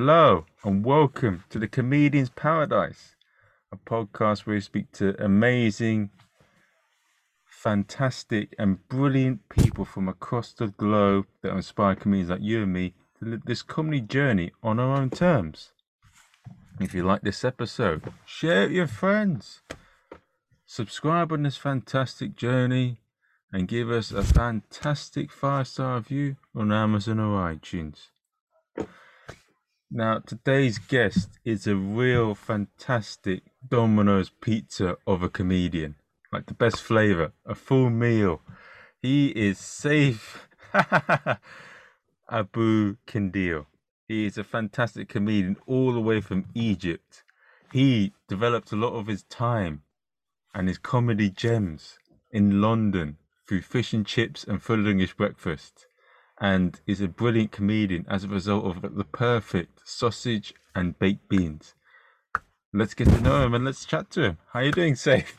Hello and welcome to the Comedian's Paradise, a podcast where we speak to amazing, fantastic, and brilliant people from across the globe that inspire comedians like you and me to live this comedy journey on our own terms. If you like this episode, share it with your friends. Subscribe on this fantastic journey and give us a fantastic five star review on Amazon or iTunes. Now, today's guest is a real fantastic Domino's pizza of a comedian. Like the best flavor, a full meal. He is Saif. Abu Kandil. He is a fantastic comedian all the way from Egypt. He developed a lot of his time and his comedy gems in London through fish and chips and full English breakfast and is a brilliant comedian as a result of the perfect sausage and baked beans. Let's get to know him and let's chat to him. How you doing, Saif?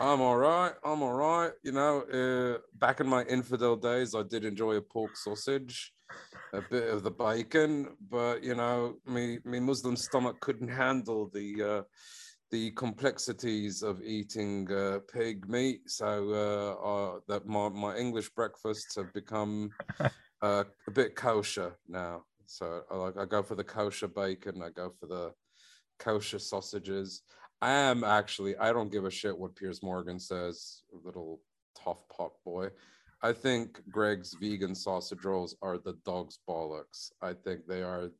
I'm all right. I'm all right. You know, uh, back in my infidel days, I did enjoy a pork sausage, a bit of the bacon, but you know, me, me Muslim stomach couldn't handle the uh, the complexities of eating uh, pig meat. So uh, uh, that my, my English breakfasts have become uh, a bit kosher now. So I like I go for the kosher bacon. I go for the kosher sausages. I am actually. I don't give a shit what Piers Morgan says. Little tough pot boy. I think Greggs vegan sausage rolls are the dog's bollocks. I think they are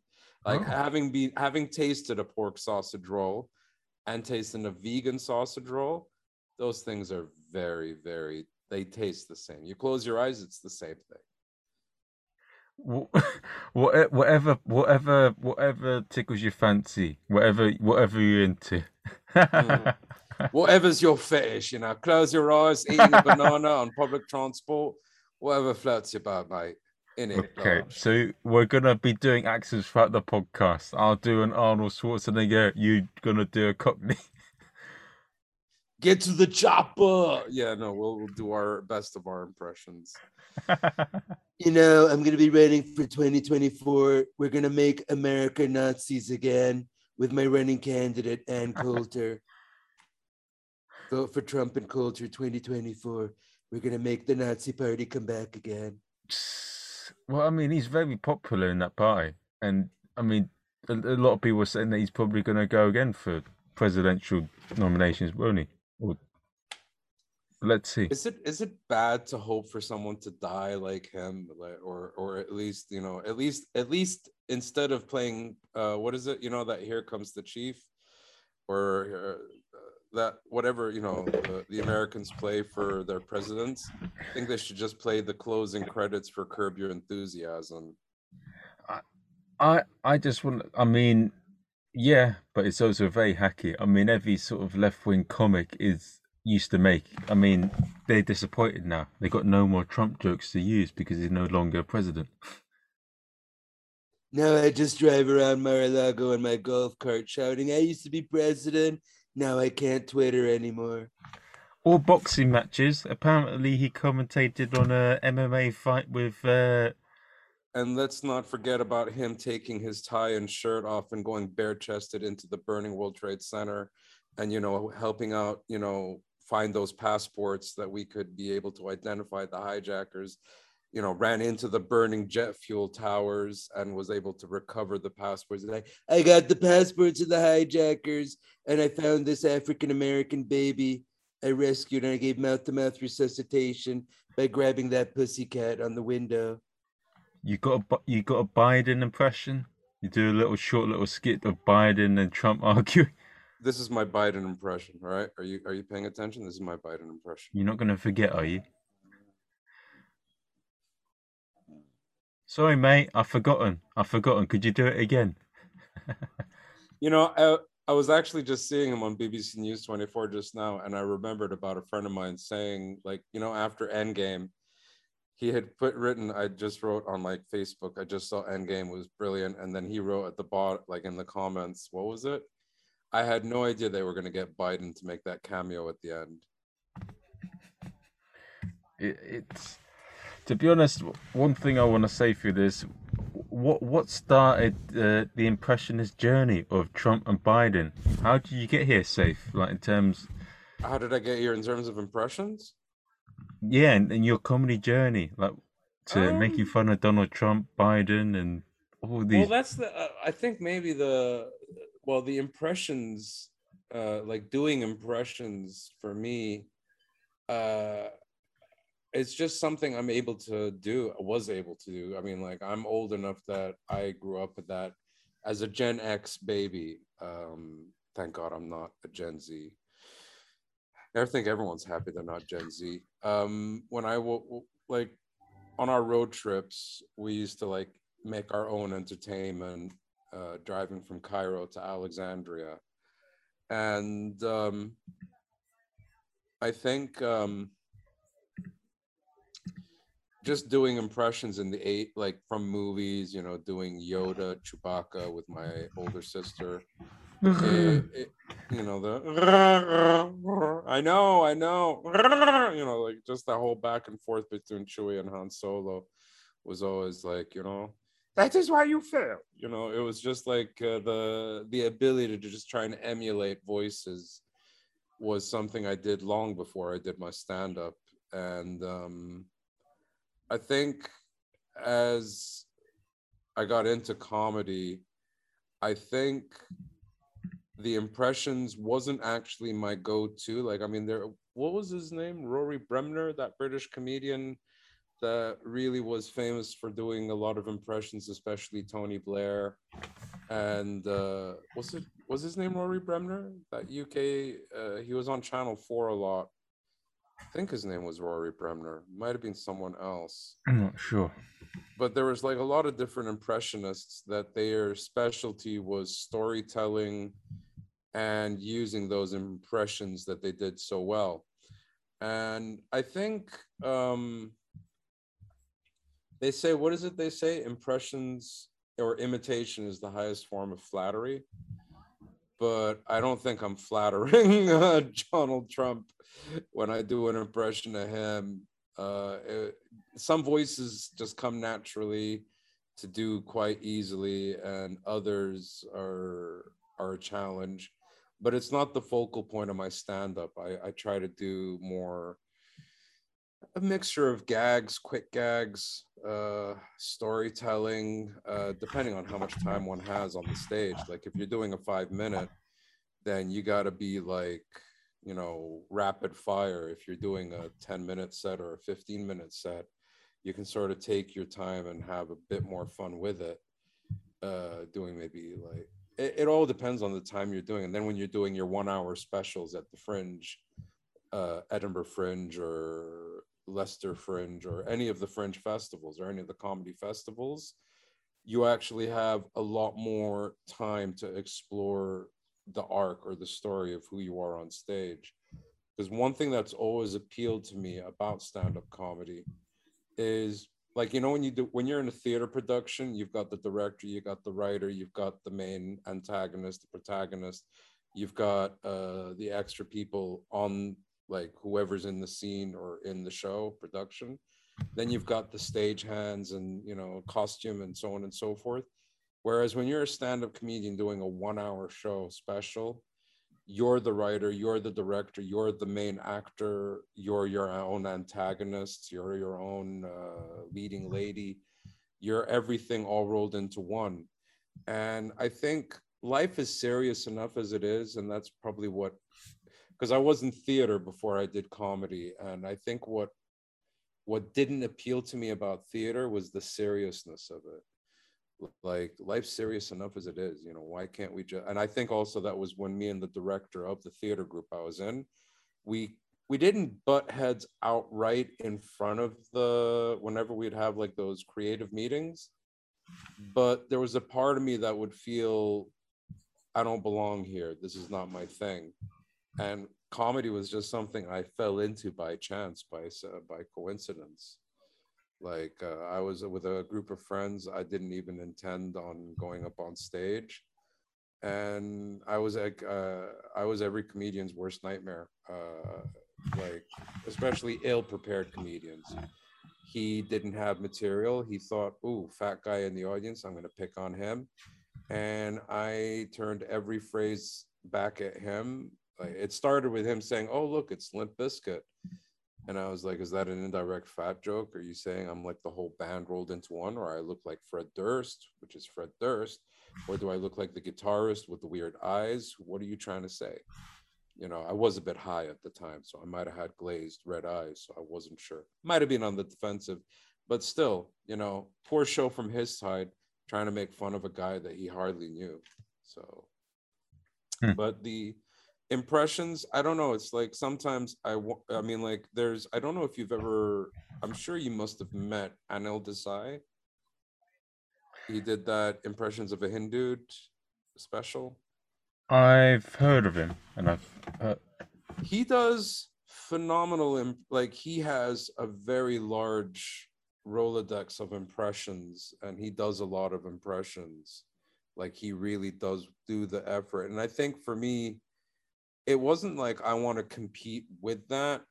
like oh. having been having tasted a pork sausage roll and tasting a vegan sausage roll, those things are very, very, they taste the same. You close your eyes, it's the same thing. whatever whatever whatever tickles your fancy whatever whatever you're into mm. whatever's your fetish you know close your eyes eating a banana on public transport whatever floats your boat mate in it okay so we're gonna be doing accents throughout the podcast i'll do an arnold schwarzenegger You're gonna do a cockney get to the chopper yeah no we'll, we'll do our best of our impressions you know, I'm going to be running for 2024. We're going to make America Nazis again with my running candidate, Ann Coulter. Vote for Trump and Coulter 2024. We're going to make the Nazi party come back again. Well, I mean, he's very popular in that party. And I mean, a, a lot of people are saying that he's probably going to go again for presidential nominations, won't he? Or let's see. Is it is it bad to hope for someone to die like him, or or at least you know at least at least instead of playing uh what is it you know that here comes the chief, or uh, that whatever you know the, the Americans play for their presidents, I think they should just play the closing credits for Curb Your Enthusiasm. I I, I just want. I mean. Yeah, but it's also very hacky. I mean, every sort of left wing comic is used to make. I mean, they're disappointed now. They got no more Trump jokes to use because he's no longer president. Now I just drive around Mar-a-Lago in my golf cart shouting, I used to be president. Now I can't Twitter anymore. Or boxing matches. Apparently, he commentated on a MMA fight with. Uh... And let's not forget about him taking his tie and shirt off and going bare chested into the burning World Trade Center and, you know, helping out, you know, find those passports that we could be able to identify the hijackers you know ran into the burning jet fuel towers and was able to recover the passports and I, I got the passports of the hijackers and i found this african american baby i rescued and i gave mouth to mouth resuscitation by grabbing that pussy cat on the window you got a you got a biden impression you do a little short little skit of biden and trump arguing this is my Biden impression. All right, are you are you paying attention? This is my Biden impression. You're not going to forget, are you? Sorry, mate. I've forgotten. I've forgotten. Could you do it again? you know, I, I was actually just seeing him on BBC News 24 just now, and I remembered about a friend of mine saying, like, you know, after Endgame, he had put written, I just wrote on like Facebook, I just saw Endgame was brilliant. And then he wrote at the bottom, like in the comments, what was it? I had no idea they were going to get Biden to make that cameo at the end. It, it's to be honest, one thing I want to say for this, what what started uh, the impressionist journey of Trump and Biden? How did you get here Saif? Like in terms, How did I get here in terms of impressions? yeah, and, and your comedy journey, like to making Um, fun of Donald Trump, Biden, and all these. Well, that's the. Uh, I think maybe the. Well, the impressions, uh, like doing impressions for me, uh, it's just something I'm able to do. I was able to do. I mean, like I'm old enough that I grew up with that as a Gen X baby. Um, thank God I'm not a Gen Z. I think everyone's happy they're not Gen Z. Um, when I w- w- like on our road trips, we used to like make our own entertainment, uh, driving from Cairo to Alexandria, and um, I think um, just doing impressions in the eight, like from movies, you know, doing Yoda, Chewbacca with my older sister. it- it- you know the I know, I know, you know, like just that whole back and forth between Chewie and Han Solo was always like, you know, that is why you fail. You know, it was just like uh, the the ability to just try and emulate voices was something I did long before I did my stand up, and um, I think as I got into comedy, I think the impressions wasn't actually my go-to. Like, I mean, there what was his name? Rory Bremner, that British comedian that really was famous for doing a lot of impressions, especially Tony Blair. And uh was it was his name Rory Bremner? That UK uh he was on Channel 4 a lot. I think his name was Rory Bremner. Might have been someone else. I'm not sure. but there was like a lot of different impressionists that their specialty was storytelling and using those impressions that they did so well. And i think um they say what is it they say? Impressions or imitation is the highest form of flattery. But i don't think i'm flattering uh, donald trump when i do an impression of him uh it, some voices just come naturally to do quite easily and others are are a challenge. But it's not the focal point of my stand-up. I, I try to do more a mixture of gags quick gags uh storytelling uh depending on how much time one has on the stage. Like if you're doing a five minute then you got to be like you know rapid fire if you're doing a 10 minute set or a 15 minute set you can sort of take your time and have a bit more fun with it uh doing maybe like it, it all depends on the time you're doing. And then when you're doing your one hour specials at the fringe uh edinburgh fringe or leicester fringe or any of the fringe festivals or any of the comedy festivals you actually have a lot more time to explore the arc or the story of who you are on stage. Because one thing that's always appealed to me about stand-up comedy is like you know when you do when you're in a theater production you've got the director you've got the writer you've got the main antagonist the protagonist you've got uh the extra people on like whoever's in the scene or in the show production. Then you've got the stage hands and you know costume and so on and so forth whereas when you're a stand-up comedian doing a one hour show special you're the writer, you're the director, you're the main actor, you're your own antagonist, you're your own uh, leading lady, you're everything all rolled into one. And I think life is serious enough as it is, and that's probably what, because I was in theater before I did comedy, and I think what what didn't appeal to me about theater was the seriousness of it like life's serious enough as it is you know why can't we just and i think also that was when me and the director of the theater group i was in we we didn't butt heads outright in front of the whenever we'd have like those creative meetings but there was a part of me that would feel i don't belong here. This is not my thing. And comedy was just something i fell into by chance by by coincidence like uh, i was with a group of friends i didn't even intend on going up on stage and i was like uh, i was every comedian's worst nightmare uh, like especially ill prepared comedians he didn't have material. He thought, "Ooh, fat guy in the audience. I'm going to pick on him," and I turned every phrase back at him. Like, It started with him saying, "Oh, look, it's Limp Bizkit," and I was like, "Is that an indirect fat joke? Are you saying I'm like the whole band rolled into one, or I look like Fred Durst, which is Fred Durst, or do I look like the guitarist with the weird eyes? What are you trying to say?" You know, I was a bit high at the time, so I might have had glazed red eyes, so I wasn't sure. Might have been on the defensive, but still, you know, poor show from his side, trying to make fun of a guy that he hardly knew. So, Hmm. but the impressions, I don't know. It's like sometimes I, I mean, like there's, I don't know if you've ever, I'm sure you must have met Anil Desai. He did that impressions of a Hindu special. I've heard of him, and I've heard, he does phenomenal im- like he has a very large rolodex of impressions and he does a lot of impressions like he really does do the effort and i think for me it wasn't like i want to compete with that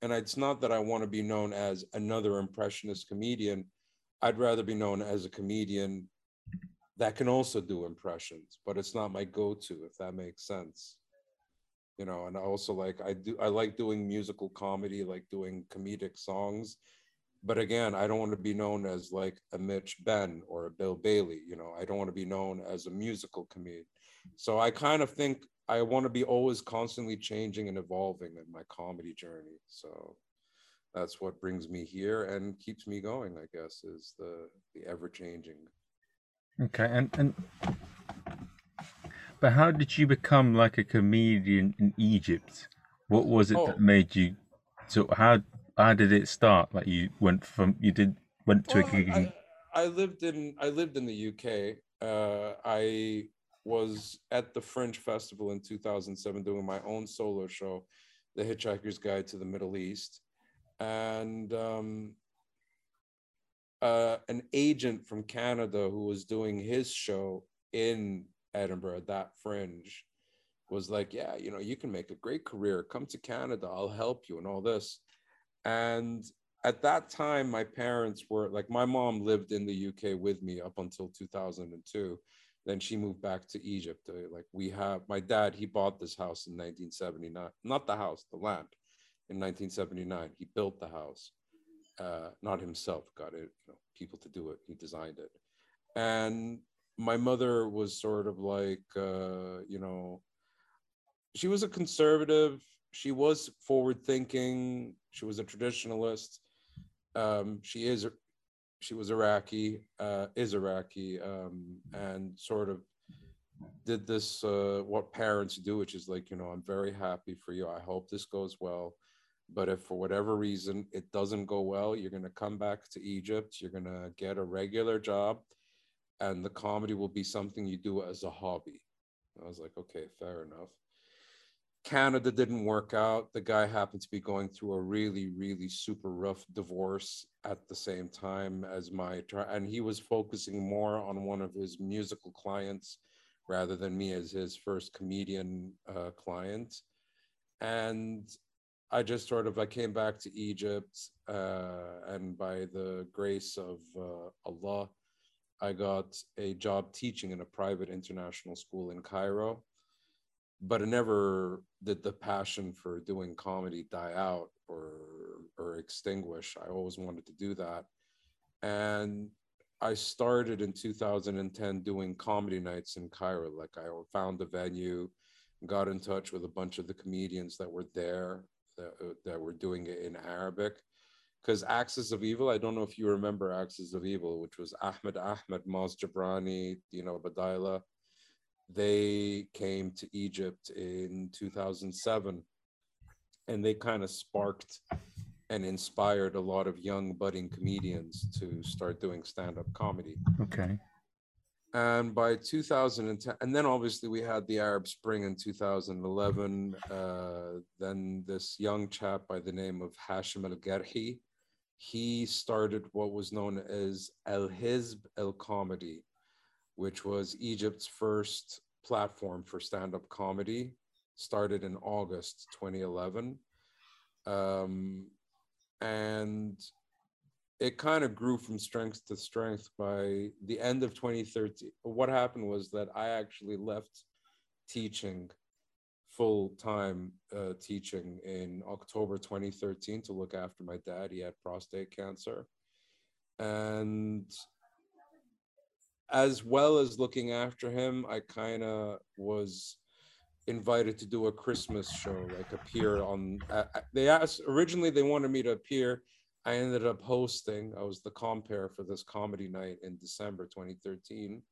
and it's not that i want to be known as another impressionist comedian. I'd rather be known as a comedian that can also do impressions but it's not my go-to if that makes sense. You know and i also like i do i like doing musical comedy like doing comedic songs but again i don't want to be known as like a mitch benn or a bill bailey you know i don't want to be known as a musical comedian. So i kind of think i want to be always constantly changing and evolving in my comedy journey so that's what brings me here and keeps me going i guess is the the ever changing okay, and and but how did you become like a comedian in Egypt? What was it Oh. that made you? So how how did it start? Like you went from you did went to a gig. I, I lived in I lived in the UK. Uh, I was at the Fringe Festival in 2007 doing my own solo show, The Hitchhiker's Guide to the Middle East, and um, uh, an agent from Canada who was doing his show in Edinburgh, that Fringe, was like, "Yeah, you know, you can make a great career. Come to Canada. I'll help you and all this." And at that time my parents were like my mom lived in the uk with me up until 2002 then she moved back to egypt. Like we have my dad he bought this house in 1979 not the house the land. In 1979 he built the house. Uh, not himself got it you know, people to do it he designed it. And my mother was sort of like uh, you know she was a conservative she was forward thinking she was a traditionalist. Um, she is she was Iraqi, uh, is Iraqi, um, and sort of did this uh, what parents do, which is like, you know, I'm very happy for you. I hope this goes well. But if for whatever reason it doesn't go well, you're gonna come back to Egypt, you're gonna get a regular job, and the comedy will be something you do as a hobby. I was like, okay, fair enough. Canada didn't work out. The guy happened to be going through a really, really super rough divorce at the same time as my, and he was focusing more on one of his musical clients rather than me as his first comedian uh, client. And I just sort of, I came back to Egypt, uh, and by the grace of uh, Allah, I got a job teaching in a private international school in Cairo but it never did the passion for doing comedy die out or or extinguish. I always wanted to do that. And I started in 2010 doing comedy nights in Cairo. Like I found a venue, got in touch with a bunch of the comedians that were there that, that were doing it in Arabic. Because Axis of Evil, I don't know if you remember Axis of Evil, which was Ahmed Ahmed, Maz Jobrani, you know, Badila they came to Egypt in 2007 and they kind of sparked and inspired a lot of young budding comedians to start doing stand-up comedy Okay. and by 2010 and then obviously we had the arab spring in 2011 uh, then this young chap by the name of hashim al-garhi he started what was known as al-hizb al-comedy which was Egypt's first platform for stand-up comedy, started in August 2011. Um, and it kind of grew from strength to strength by the end of 2013 what happened was that i actually left teaching full time uh, teaching in october 2013 to look after my dad. He had prostate cancer. And as well as looking after him i kind of was invited to do a christmas show like appear on uh, they asked originally they wanted me to appear I ended up hosting, I was the compare for this comedy night in December 2013.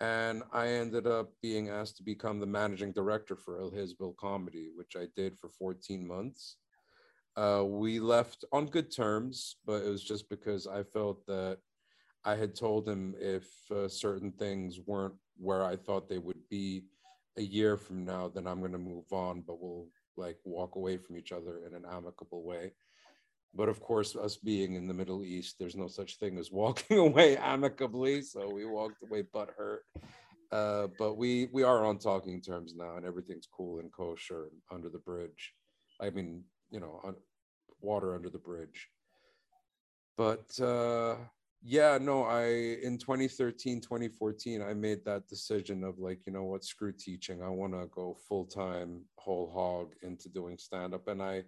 And I ended up being asked to become the managing director for Al Hezb El Comedy, which I did for 14 months. Uh, we left on good terms, but it was just because I felt that I had told him if uh, certain things weren't where I thought they would be a year from now, then I'm going to move on, but we'll like walk away from each other in an amicable way. But of course, us being in the Middle East, there's no such thing as walking away amicably. So we walked away butt hurt. Uh, but we we are on talking terms now, and everything's cool and kosher under the bridge. I mean, you know, on, water under the bridge. But uh, yeah, no, I in 2013, 2014, I made that decision of like, you know what, screw teaching. I want to go full time, whole hog into doing stand up, and I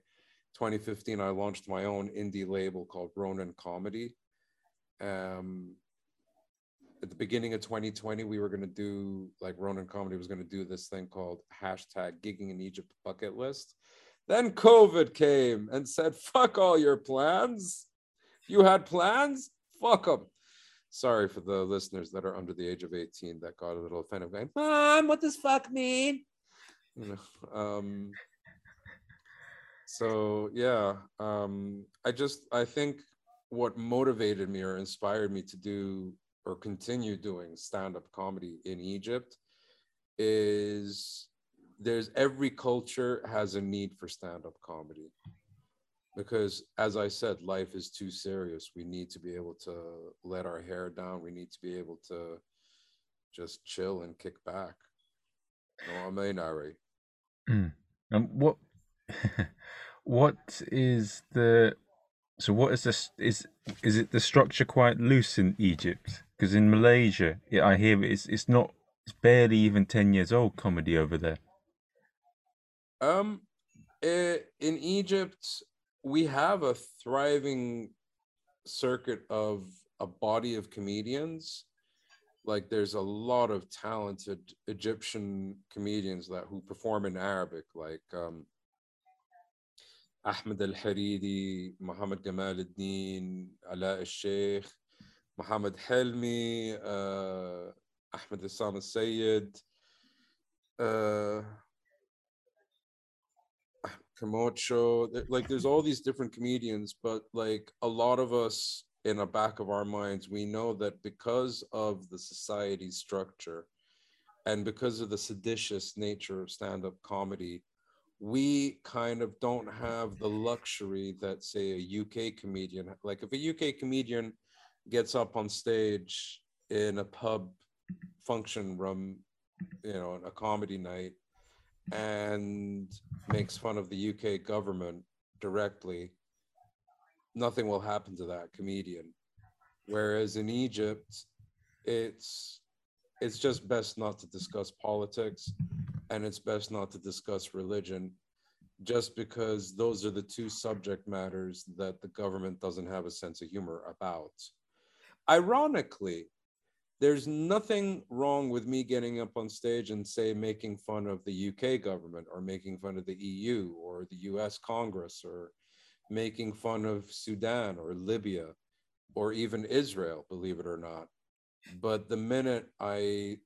2015, I launched my own indie label called Ronan Comedy. Um, at the beginning of 2020, we were going to do like Ronan Comedy was going to do this thing called hashtag gigging in Egypt bucket list. Then COVID came and said, fuck all your plans. You had plans? Fuck them. Sorry for the listeners that are under the age of 18 that got a little offended, going, Mom, what does fuck mean? You know, um, so yeah um i just i think what motivated me or inspired me to do or continue doing stand-up comedy in egypt is there's every culture has a need for stand-up comedy because as i said life is too serious we need to be able to let our hair down we need to be able to just chill and kick back no i mean ari mm. um, what what is the so what is this is is it the structure quite loose in Egypt? Because in Malaysia, yeah, I hear it's it's not it's barely even ten years old comedy over there. Um, eh, in Egypt, we have a thriving circuit of a body of comedians. Like there's a lot of talented egyptian comedians that who perform in arabic like um ahmed al-haridi muhammad gamal al-din ala al-sheikh muhammad helmi uh, ahmed al-sayyid uh, Camacho, like there's all these different comedians, but like a lot of us in the back of our minds, we know that because of the society structure and because of the seditious nature of stand-up comedy, we kind of don't have the luxury that say a UK comedian like if a UK comedian gets up on stage in a pub function room you know a comedy night and makes fun of the UK government directly nothing will happen to that comedian whereas in Egypt it's it's just best not to discuss politics and it's best not to discuss religion just because those are the two subject matters that the government doesn't have a sense of humor about. Ironically, there's nothing wrong with me getting up on stage and say making fun of the UK government or making fun of the EU or the US Congress or making fun of Sudan or Libya or even Israel, believe it or not. But the minute I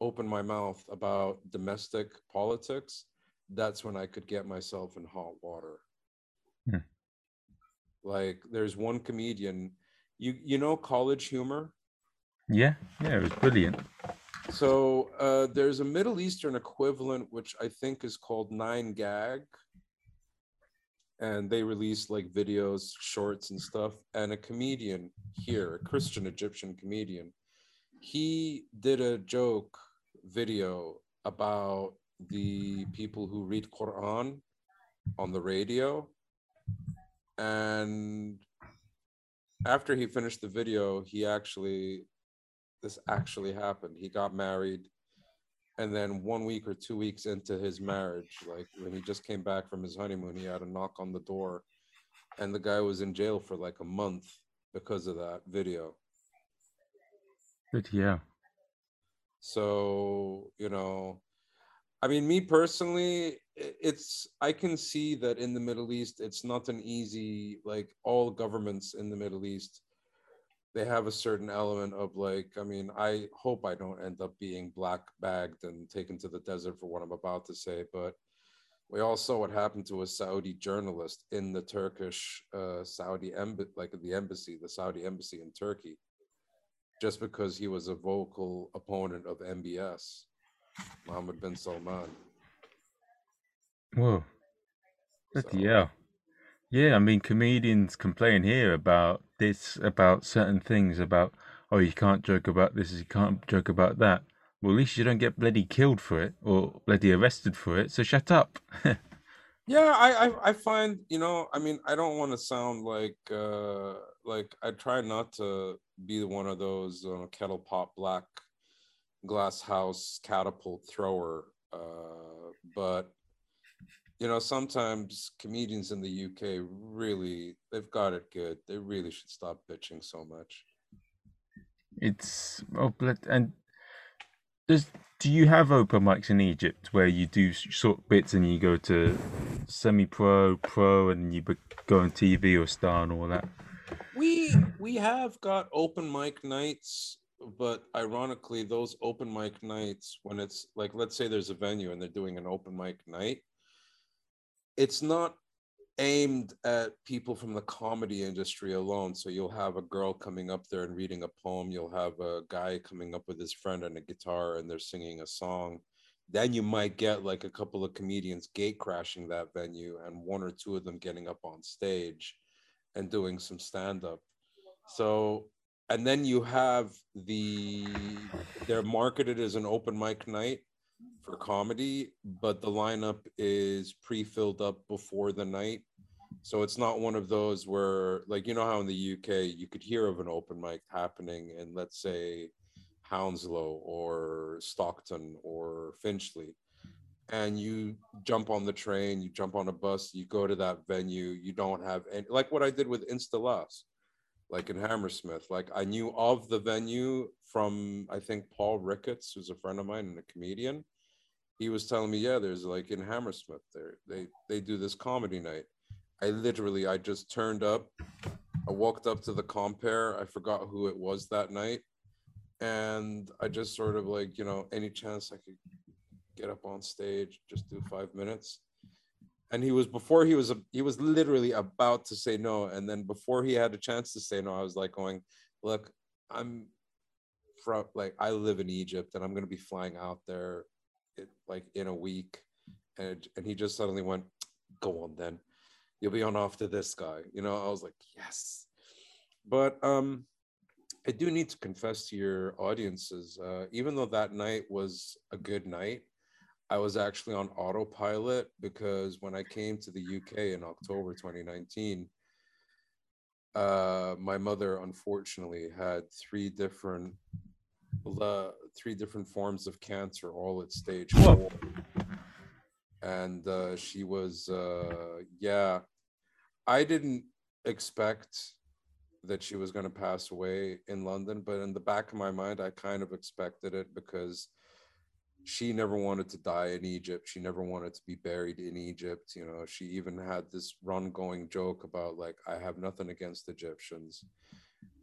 open my mouth about domestic politics, that's when I could get myself in hot water. Hmm. Like there's one comedian, you you know college humor? Yeah, yeah, it was brilliant. So uh, there's a Middle Eastern equivalent which I think is called Nine Gag. And they release like videos, shorts, and stuff. And a comedian here, a Christian Egyptian comedian, he did a joke video about the people who read Quran on the radio and after he finished the video, he actually this actually happened. He got married and then one week or two weeks into his marriage, like when he just came back from his honeymoon, he had a knock on the door and the guy was in jail for like a month because of that video. Good, yeah. So, you know, I mean, me personally, it's I can see that in the Middle East, it's not an easy like all governments in the Middle East. They have a certain element of like, I mean, I hope I don't end up being black bagged and taken to the desert for what I'm about to say, but we all saw what happened to a Saudi journalist in the Turkish uh, Saudi embassy, like the embassy, the Saudi embassy in Turkey, just because he was a vocal opponent of MBS, Mohammed bin Salman. Whoa. So, yeah. Yeah, I mean, comedians complain here about this, about certain things, about, oh, you can't joke about this, you can't joke about that. Well, at least you don't get bloody killed for it or bloody arrested for it, so shut up. yeah, I, I I find, you know, I mean, I don't want to sound like uh like I try not to be one of those uh, kettle pot black glass house catapult thrower uh but you know, sometimes comedians in the UK really they've got it good. They really should stop bitching so much. It's oh, and does do you have open mics in Egypt where you do short bits and you go to semi-pro, pro, and you go on TV or star and all that? We we have got open mic nights, but ironically, those open mic nights when it's like let's say there's a venue and they're doing an open mic night it's not aimed at people from the comedy industry alone. So you'll have a girl coming up there and reading a poem. You'll have a guy coming up with his friend and a guitar and they're singing a song. Then you might get like a couple of comedians gate crashing that venue and one or two of them getting up on stage and doing some stand up. So, and then you have the, they're marketed as an open mic night for comedy, but the lineup is pre-filled up before the night. So it's not one of those where, like, you know how in the UK you could hear of an open mic happening in, let's say, Hounslow or Stockton or Finchley, and you jump on the train, you jump on a bus, you go to that venue, you don't have any, like what I did with Instant Laughs, like in Hammersmith. Like I knew of the venue from, I think, Paul Ricketts, who's a friend of mine and a comedian he was telling me, yeah, there's like in Hammersmith, there they they do this comedy night. I literally I just turned up. I walked up to the compere. I forgot who it was that night, and I just sort of like you know any chance I could get up on stage, just do five minutes. And he was before he was he was literally about to say no, and then before he had a chance to say no, I was like going, look, I'm from like I live in Egypt, and I'm gonna be flying out there it, like in a week, and and he just suddenly went, "Go on then, you'll be on after this guy." You know, I was like, "Yes," but um, I do need to confess to your audiences, uh, even though that night was a good night, I was actually on autopilot because when I came to the UK in October 2019, uh, my mother unfortunately had three different uh, three different forms of cancer, all at stage four. And uh, she was, uh, yeah, I didn't expect that she was going to pass away in London, but in the back of my mind, I kind of expected it because she never wanted to die in Egypt. She never wanted to be buried in Egypt. You know, she even had this run going joke about, like, I have nothing against Egyptians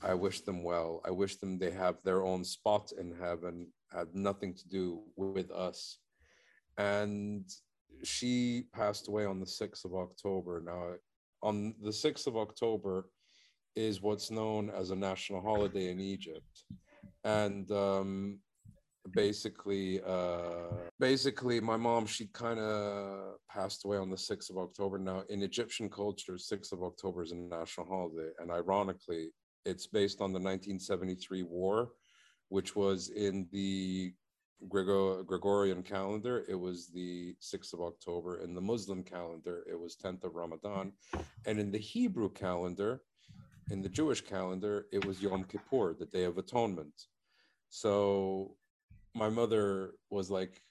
I wish them well. I wish them they have their own spot in heaven, had nothing to do with us. And she passed away on the 6th of October. Now, on the 6th of October is what's known as a national holiday in Egypt. And um, basically, uh, basically, my mom, she kind of passed away on the 6th of October. Now, in Egyptian culture, 6th of October is a national holiday. And ironically, it's based on the 1973 war, which was in the Gregorian calendar, it was the 6th of October. In the Muslim calendar, it was 10th of Ramadan. And in the Hebrew calendar, in the Jewish calendar, it was Yom Kippur, the Day of Atonement. So my mother was like,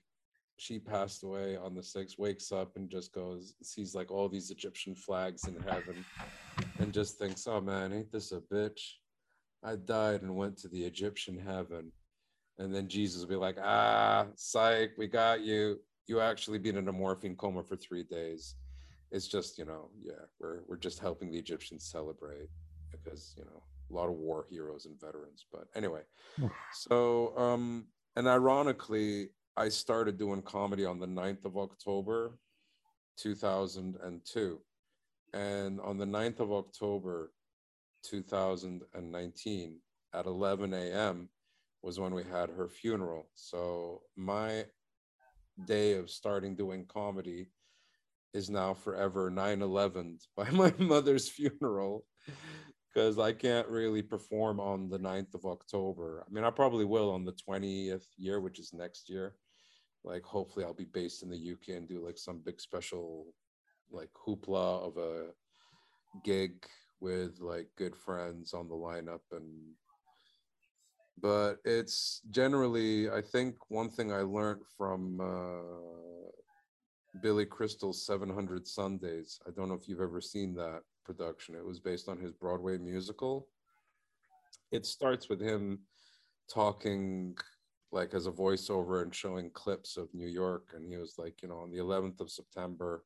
she passed away on the 6th, wakes up and just goes, sees like all these Egyptian flags in heaven and just thinks, oh man, ain't this a bitch? I died and went to the Egyptian heaven. And then Jesus will be like, ah, psych, we got you. You actually been in a morphine coma for three days. It's just, you know, yeah, we're we're just helping the Egyptians celebrate because, you know, a lot of war heroes and veterans. But anyway, so um, and ironically, I started doing comedy on the 9th of October, 2002. And on the 9th of October, 2019, at 11 a.m., was when we had her funeral. So my day of starting doing comedy is now forever 9 11 by my mother's funeral because I can't really perform on the 9th of October. I mean, I probably will on the 20th year, which is next year. Like, hopefully, I'll be based in the UK and do like some big special, like, hoopla of a gig with like good friends on the lineup and but it's generally i think one thing i learned from uh, billy crystal's 700 sundays i don't know if you've ever seen that production it was based on his broadway musical it starts with him talking like as a voiceover and showing clips of new york and he was like you know on the 11th of september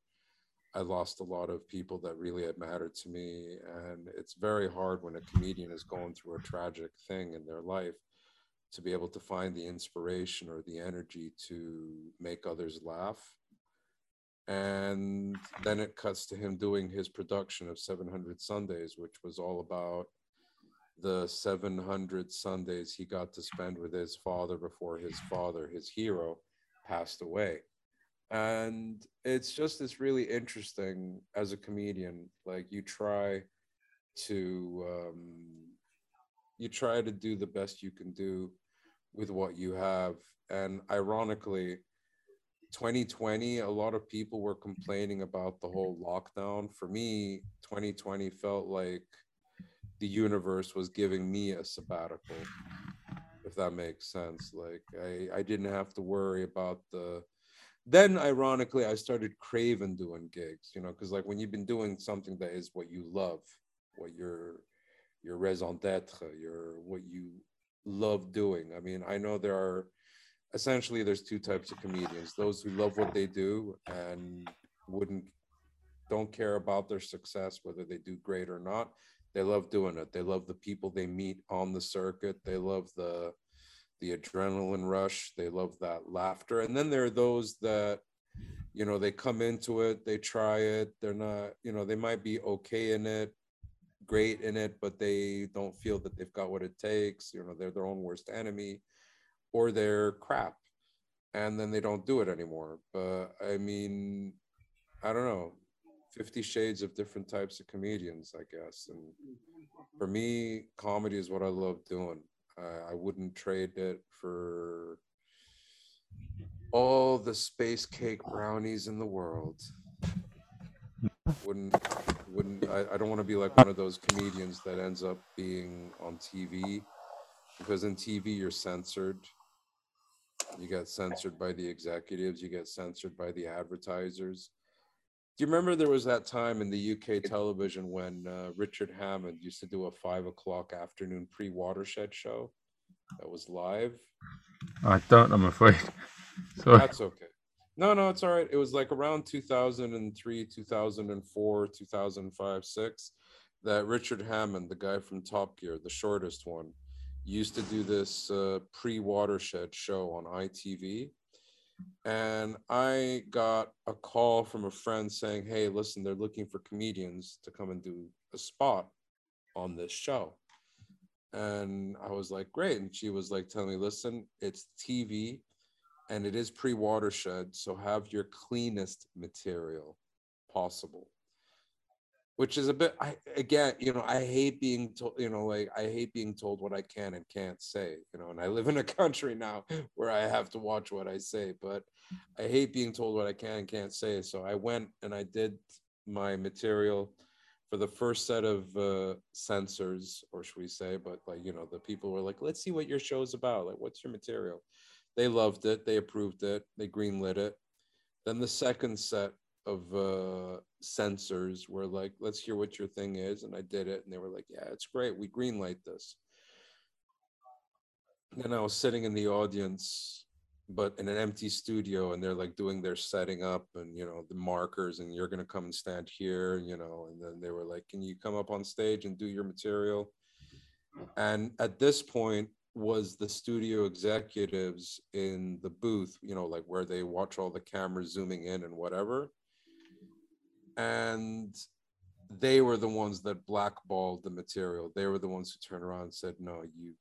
I lost a lot of people that really had mattered to me. And it's very hard when a comedian is going through a tragic thing in their life to be able to find the inspiration or the energy to make others laugh. And then it cuts to him doing his production of 700 Sundays, which was all about the 700 Sundays he got to spend with his father before his father, his hero, passed away. And it's just it's really interesting as a comedian like you try to um, you try to do the best you can do with what you have. And ironically 2020 a lot of people were mm-hmm. complaining about the mm-hmm. whole lockdown. For me 2020 felt like the universe was giving me a sabbatical if that makes sense. Like i i didn't have to worry about the then ironically i started craving doing gigs you know because like when you've been doing something that is what you love what your your raison d'etre your what you love doing i mean i know there are essentially there's two types of comedians those who love what they do and wouldn't don't care about their success whether they do great or not they love doing it they love the people they meet on the circuit they love the the adrenaline rush. They love that laughter. And then there are those that, you know, they come into it, they try it, they're not, you know, they might be okay in it, great in it, but they don't feel that they've got what it takes. You know, they're their own worst enemy or they're crap and then they don't do it anymore. But I mean, I don't know. 50 shades of different types of comedians, I guess. And for me, comedy is what I love doing. I, I wouldn't trade it for all the space cake brownies in the world. Wouldn't wouldn't I, I don't want to be like one of those comedians that ends up being on TV because in TV you're censored. You get censored by the executives, you get censored by the advertisers. Do you remember there was that time in the UK television when uh, Richard Hammond used to do a five o'clock afternoon pre watershed show that was live? I don't, I'm afraid. Sorry. That's okay. No, no, it's all right. It was like around 2003, 2004, 2005, 6 that Richard Hammond, the guy from Top Gear, the shortest one, used to do this uh, pre watershed show on ITV and I got a call from a friend saying, "Hey, listen, they're looking for comedians to come and do a spot on this show." And I was like, "Great!" And she was like, "Telling me, listen, it's TV, and it is pre-watershed, so have your cleanest material possible." Which is a bit I again, you know, I hate being told, you know, like I hate being told what I can and can't say, you know, and I live in a country now where I have to watch what I say, but I hate being told what I can and can't say. So I went and I did my material for the first set of uh, censors, or should we say, but like you know, the people were like, "Let's see what your show's about. Like, what's your material?" They loved it. They approved it. They greenlit it. Then the second set of uh, censors were like, "Let's hear what your thing is," and I did it, and they were like, "Yeah, it's great. We greenlight this." And I was sitting in the audience but in an empty studio and they're like doing their setting up and you know the markers and you're going to come and stand here you know and then they were like can you come up on stage and do your material and at this point was the studio executives in the booth you know like where they watch all the cameras zooming in and whatever and they were the ones that blackballed the material they were the ones who turned around and said no you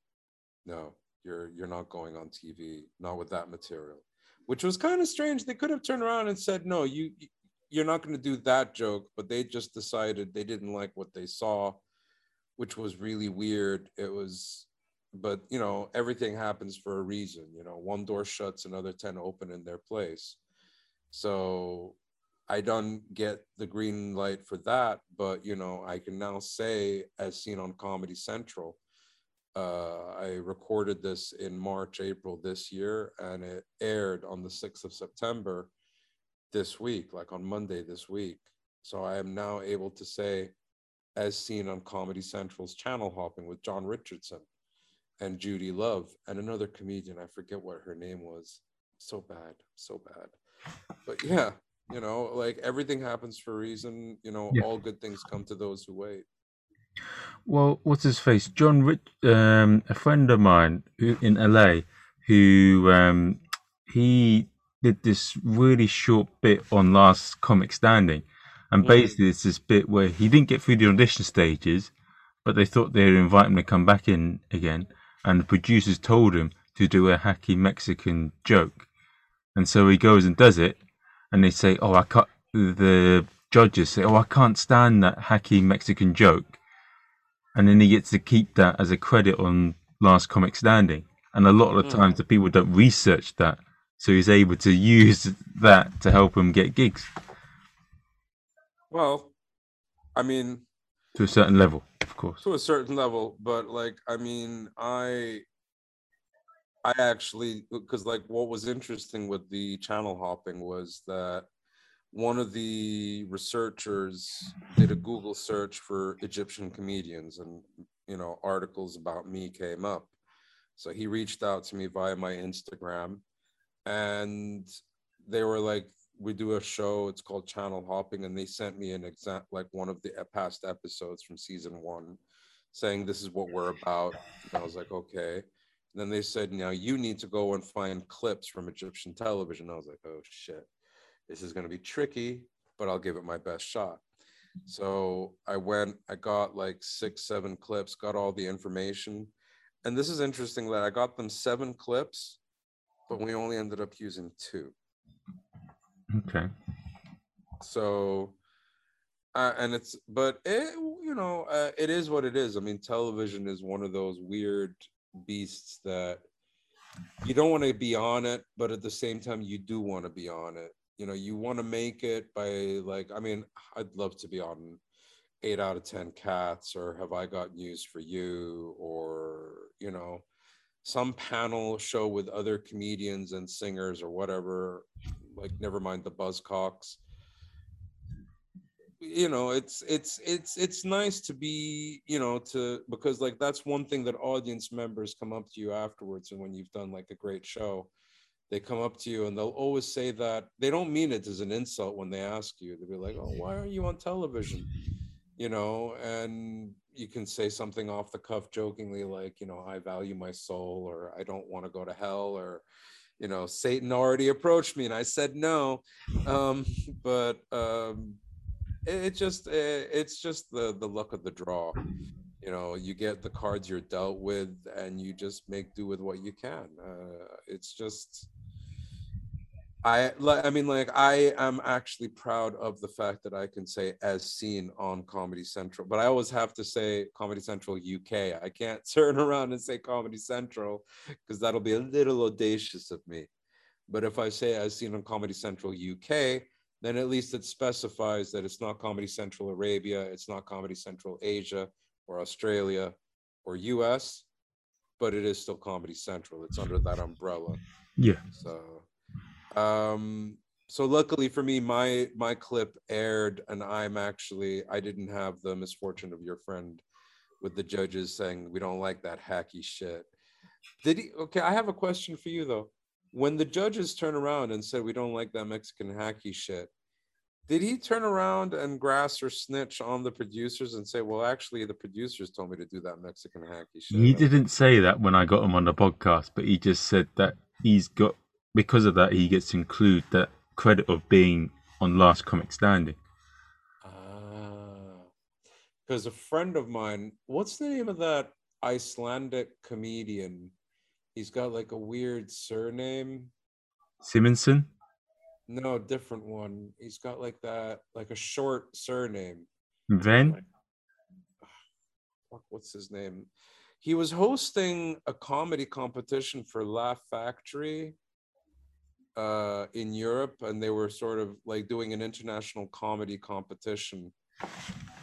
no you're you're not going on TV, not with that material, which was kind of strange. They could have turned around and said, no, you you're not going to do that joke, but they just decided they didn't like what they saw, which was really weird. It was, but you know, everything happens for a reason. You know, one door shuts, another ten open in their place. So I don't get the green light for that, but you know, I can now say, as seen on Comedy Central, uh, I recorded this in March, April this year, and it aired on the 6th of September this week, like on Monday this week. So I am now able to say, as seen on Comedy Central's channel hopping with John Richardson and Judy Love and another comedian. I forget what her name was. So bad, so bad. But yeah, you know, like everything happens for a reason. You know, yeah. all good things come to those who wait. Well, what's his face? John Rich, um, a friend of mine who, in LA, who um, he did this really short bit on Last Comic Standing, and mm. basically it's this bit where he didn't get through the audition stages, but they thought they'd invite him to come back in again, and the producers told him to do a hacky Mexican joke, and so he goes and does it, and they say, "Oh, I can't." The judges say, "Oh, I can't stand that hacky Mexican joke." and then he gets to keep that as a credit on Last Comic Standing. And a lot of the hmm. times, the people don't research that, so he's able to use that to help him get gigs. Well, I mean, to a certain level, of course. To a certain level, but like, I mean, I, I actually, because like, what was interesting with the channel hopping was that one of the researchers did a Google search for Egyptian comedians and you know articles about me came up. So he reached out to me via my Instagram and they were like we do a show it's called channel hopping and they sent me an exact like one of the past episodes from season 1 saying this is what we're about and I was like okay then they said now you need to go and find clips from Egyptian television I was like oh shit this is going to be tricky, but I'll give it my best shot. So I went, I got like six, seven clips, got all the information. And this is interesting that I got them seven clips, but we only ended up using two. Okay. So, uh, and it's, but it, you know, uh, it is what it is. I mean, television is one of those weird beasts that you don't want to be on it, but at the same time, you do want to be on it. You know you want to make it by like i mean i'd love to be on eight out of ten cats or have i got news for you or you know some panel show with other comedians and singers or whatever like never mind the buzzcocks you know it's it's it's it's nice to be you know to because like that's one thing that audience members come up to you afterwards and when you've done like a great show they come up to you and they'll always say that they don't mean it as an insult when they ask you. They'll be like, "Oh, why aren't you on television?" You know, and you can say something off the cuff jokingly like, you know, I value my soul or I don't want to go to hell or you know, Satan already approached me and I said no. Um, but um, it, just it, it's just the the luck of the draw you know you get the cards you're dealt with and you just make do with what you can uh, it's just I I mean like I am actually proud of the fact that I can say as seen on Comedy Central, but I always have to say Comedy Central UK. I can't turn around and say Comedy Central because that'll be a little audacious of me. But if I say as seen on Comedy Central UK, then at least it specifies that it's not Comedy Central Arabia, it's not Comedy Central Asia or Australia or US, but it is still Comedy Central. It's under that umbrella. Yeah. So, um, so luckily for me, my my clip aired, and I'm actually I didn't have the misfortune of your friend with the judges saying we don't like that hacky shit. Did he? Okay, I have a question for you though. When the judges turn around and said we don't like that Mexican hacky shit, did he turn around and grass or snitch on the producers and say, "Well, actually, the producers told me to do that Mexican hacky shit"? He didn't say that when I got him on the podcast, but he just said that he's got because of that he gets to include that credit of being on Last Comic Standing. Ah, because a friend of mine, what's the name of that Icelandic comedian? He's got like a weird surname. Simonson. No, different one. He's got like that, like a short surname. Ven. Like, fuck, what's his name? He was hosting a comedy competition for Laugh Factory uh, in Europe, and they were sort of like doing an international comedy competition.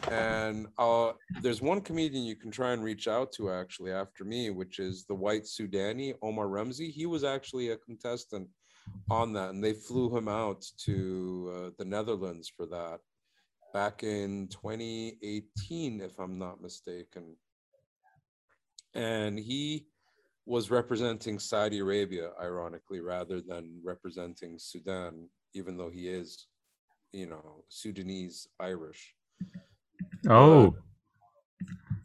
And uh, there's one comedian you can try and reach out to actually after me, which is the white Sudani, Omar Ramsey. He was actually a contestant on that, and they flew him out to uh, the Netherlands for that back in 2018, if I'm not mistaken. And he was representing Saudi Arabia, ironically, rather than representing Sudan, even though he is, you know, Sudanese Irish. Oh.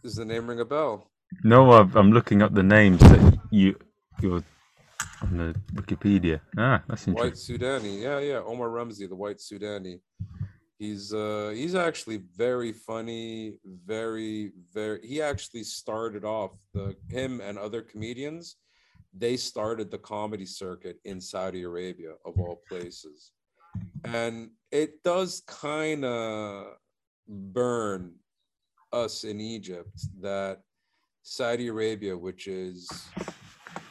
Does the name ring a bell? No, I've, I'm looking up the names that you you're on the Wikipedia. Ah, that's interesting. White. Sudani. Yeah, yeah. Omar Ramsey, the White Sudani. He's uh he's actually very funny, very, very he actually started off the him and other comedians, they started the comedy circuit in Saudi Arabia of all places. And it does kind of burn us in Egypt that Saudi Arabia, which is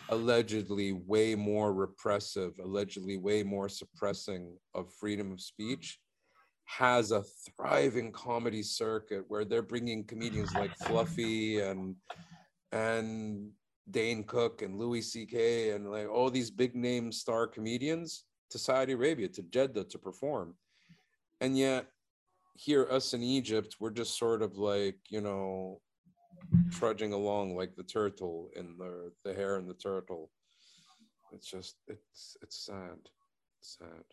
allegedly way more repressive, allegedly way more suppressing of freedom of speech, has a thriving comedy circuit where they're bringing comedians like Fluffy and and Dane Cook and Louis C.K. and like all these big name star comedians to Saudi Arabia, to Jeddah to perform. And yet here, us in Egypt, we're just sort of like, you know, trudging along like the turtle in the the hare and the turtle. It's just it's it's sad. It's sad.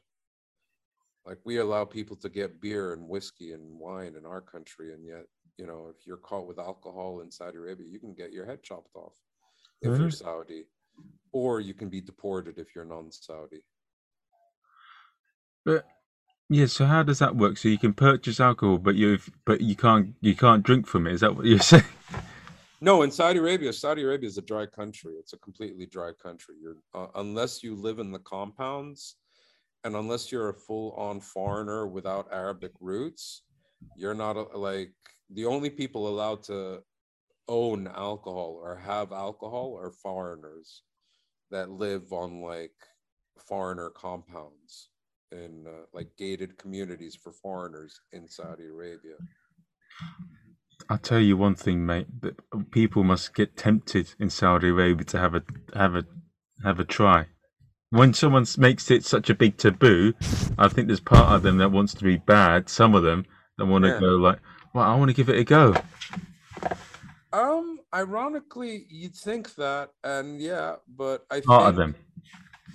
Like we allow people to get beer and whiskey and wine in our country, and yet, you know, if you're caught with alcohol in Saudi Arabia, you can get your head chopped off if you're mm-hmm. Saudi, or you can be deported if you're non-Saudi. But yeah, so how does that work? So you can purchase alcohol, but you but you can't you can't drink from it. Is that what you're saying? No, in Saudi Arabia, Saudi Arabia is a dry country. It's a completely dry country. You're uh, unless you live in the compounds, and unless you're a full-on foreigner without Arabic roots, you're not a, like the only people allowed to own alcohol or have alcohol are foreigners that live on like foreigner compounds in uh, like gated communities for foreigners in Saudi Arabia. I'll tell you one thing, mate. That people must get tempted in Saudi Arabia to have a have a have a try. When someone makes it such a big taboo, I think there's part of them that wants to be bad. Some of them that want to Yeah. go like, "Well, I want to give it a go." Um, ironically, you'd think that, and yeah, but I Part think of them.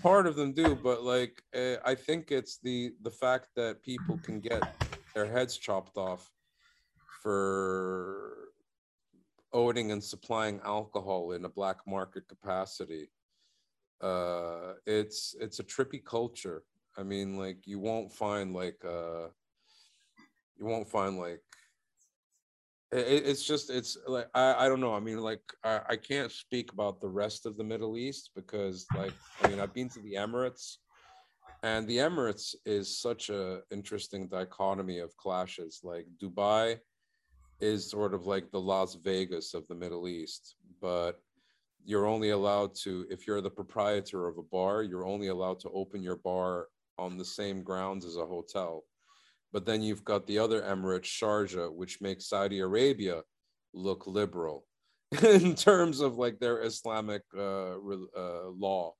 Part of them do, but like uh, I think it's the the fact that people can get their heads chopped off for owning and supplying alcohol in a black market capacity. Uh, it's it's a trippy culture. I mean, like you won't find like uh, you won't find like it, it- it's just it's like I, I don't know i mean like I, I can't speak about the rest of the middle east because like i mean i've been to the emirates and the emirates is such a interesting dichotomy of clashes like dubai is sort of like the las vegas of the middle east but you're only allowed to if you're the proprietor of a bar you're only allowed to open your bar on the same grounds as a hotel. But then you've got the other emirate, Sharjah, which makes Saudi Arabia look liberal in terms of like their Islamic uh, uh, law.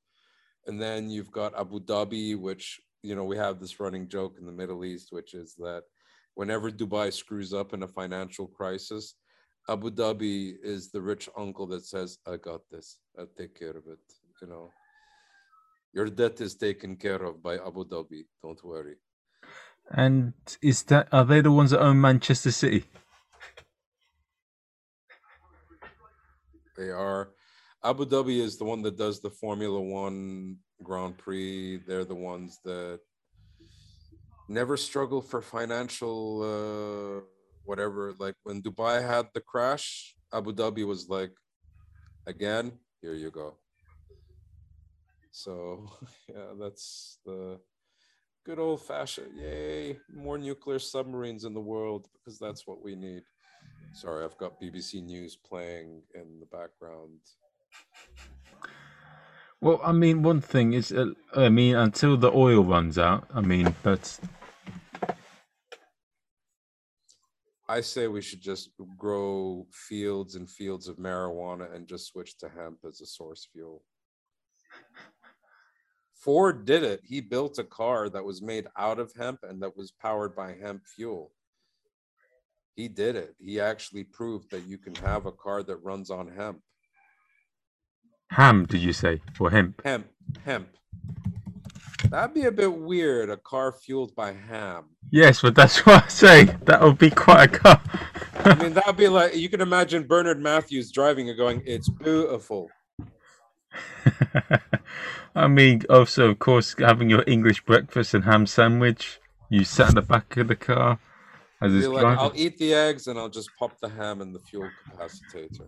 And then you've got Abu Dhabi, which, you know, we have this running joke in the Middle East, which is that whenever Dubai screws up in a financial crisis, Abu Dhabi is the rich uncle that says, I got this, I'll take care of it. You know, your debt is taken care of by Abu Dhabi. Don't worry. And is that are they the ones that own Manchester City? They are. Abu Dhabi is the one that does the Formula One Grand Prix. They're the ones that never struggle for financial uh, whatever. Like when Dubai had the crash, Abu Dhabi was like, again, here you go. So yeah, that's the good old fashioned yay, more nuclear submarines in the world because that's what we need. Sorry, I've got BBC News playing in the background. Well, I mean, one thing is, uh, I mean, until the oil runs out, I mean, that's. I say we should just grow fields and fields of marijuana and just switch to hemp as a source fuel. Ford did it. He built a car that was made out of hemp and that was powered by hemp fuel. He did it. He actually proved that you can have a car that runs on hemp. Ham, did you say? Or hemp? Hemp, hemp. That'd be a bit weird, a car fueled by ham. Yes, but that's what I say. That would be quite a car. I mean, that'd be like you can imagine Bernard Matthews driving and going, It's beautiful. I mean, also, of course, having your English breakfast and ham sandwich. You sat in the back of the car as it's like, driving. I'll eat the eggs and I'll just pop the ham in the fuel capacitator.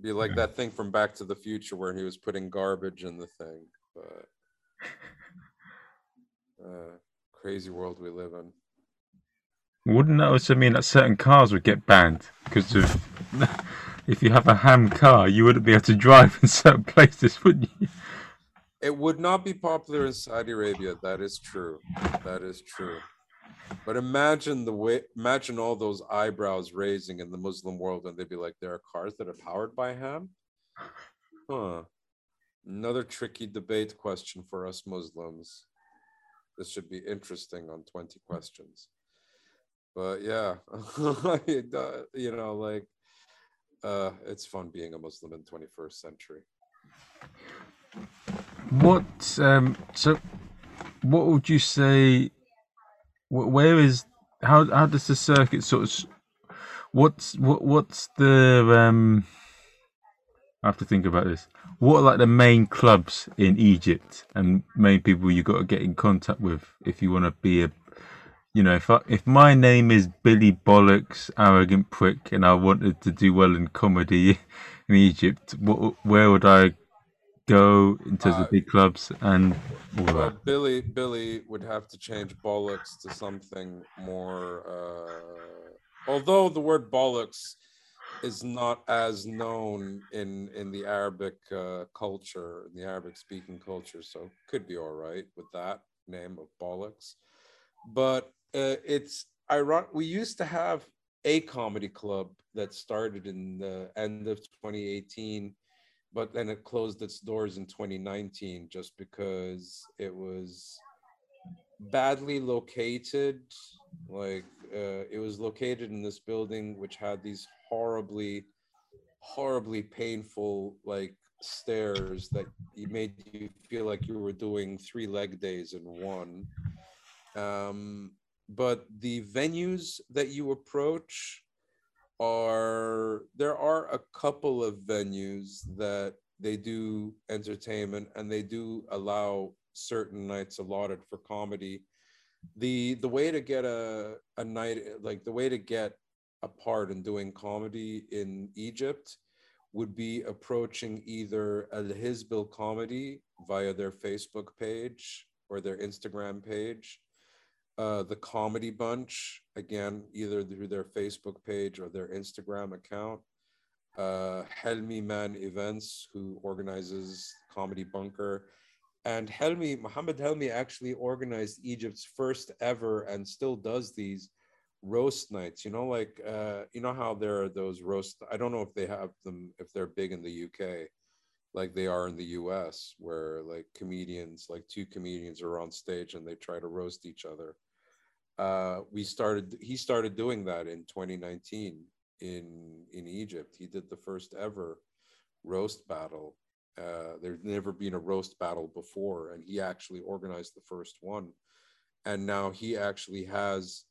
Be like that thing from Back to the Future where he was putting garbage in the thing. But uh, crazy world we live in. Wouldn't that also mean that certain cars would get banned because of if you have a ham car, you wouldn't be able to drive in certain places, wouldn't you? It would not be popular in Saudi Arabia. That is true. That is true. But imagine the way, imagine all those eyebrows raising in the Muslim world, and they'd be like, "There are cars that are powered by ham." Huh. Another tricky debate question for us Muslims. This should be interesting on 20 questions. But yeah, you know, like, uh, it's fun being a Muslim in 21st century. What um so what would you say where is how how does the circuit sort of what's what what's the um I have to think about this. What are like the main clubs in Egypt and main people you got to get in contact with if you want to be a you know if I, if my name is Billy Bollocks arrogant prick and I wanted to do well in comedy in Egypt what, where would I go in terms Uh, of big clubs and all Well, that Billy Billy would have to change bollocks to something more. Uh, although the word bollocks is not as known in in the Arabic uh, culture, in the Arabic speaking culture, so could be all right with that name of bollocks. But uh, it's ironic. We used to have a comedy club that started in the end of 2018 but then it closed its doors in 2019 just because it was badly located like uh, it was located in this building which had these horribly horribly painful like stairs that made you feel like you were doing three leg days in one um, but the venues that you approach are there are a couple of venues that they do entertainment and they do allow certain nights allotted for comedy. The the way to get a a night like the way to get a part in doing comedy in Egypt would be approaching either Al Hezb El Comedy via their Facebook page or their Instagram page uh, the Comedy Bunch, again, either through their Facebook page or their Instagram account. Uh, Helmi Man Events, who organizes Comedy Bunker, and Helmi, Muhammad Helmi actually organized Egypt's first ever and still does these roast nights. You know, like, uh, you know how there are those roast, I don't know if they have them, if they're big in the UK, like they are in the US, where like comedians, like two comedians are on stage and they try to roast each other. Uh, we started, he started doing that in 2019 in, in Egypt. He did the first ever roast battle uh, there's never been a roast battle before, and he actually organized the first one. And now he actually has,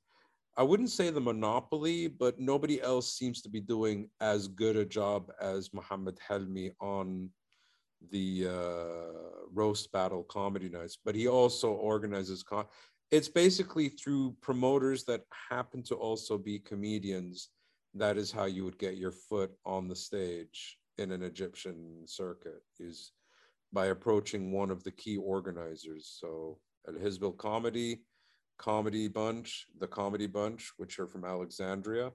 I wouldn't say the monopoly, but nobody else seems to be doing as good a job as Muhammad Helmi on the uh, roast battle comedy nights. But he also organizes. Con- it's basically through promoters that happen to also be comedians. That is how you would get your foot on the stage in an Egyptian circuit is by approaching one of the key organizers. So Al Hezb Comedy, Comedy Bunch, the Comedy Bunch, which are from Alexandria.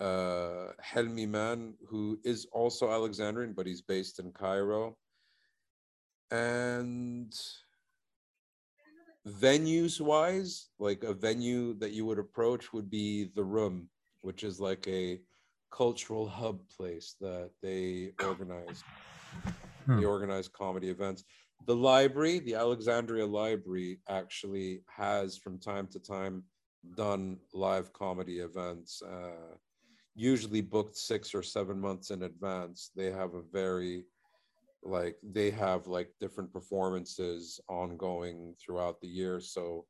Uh, Helmi Man, who is also Alexandrian, but he's based in Cairo. And venues wise, like a venue that you would approach would be the Room, which is like a cultural hub place that they organize. Hmm. They organize comedy events. The library, the Alexandria Library, actually has from time to time done live comedy events. Uh, usually booked six or seven months in advance. They have a very like they have like different performances ongoing throughout the year. So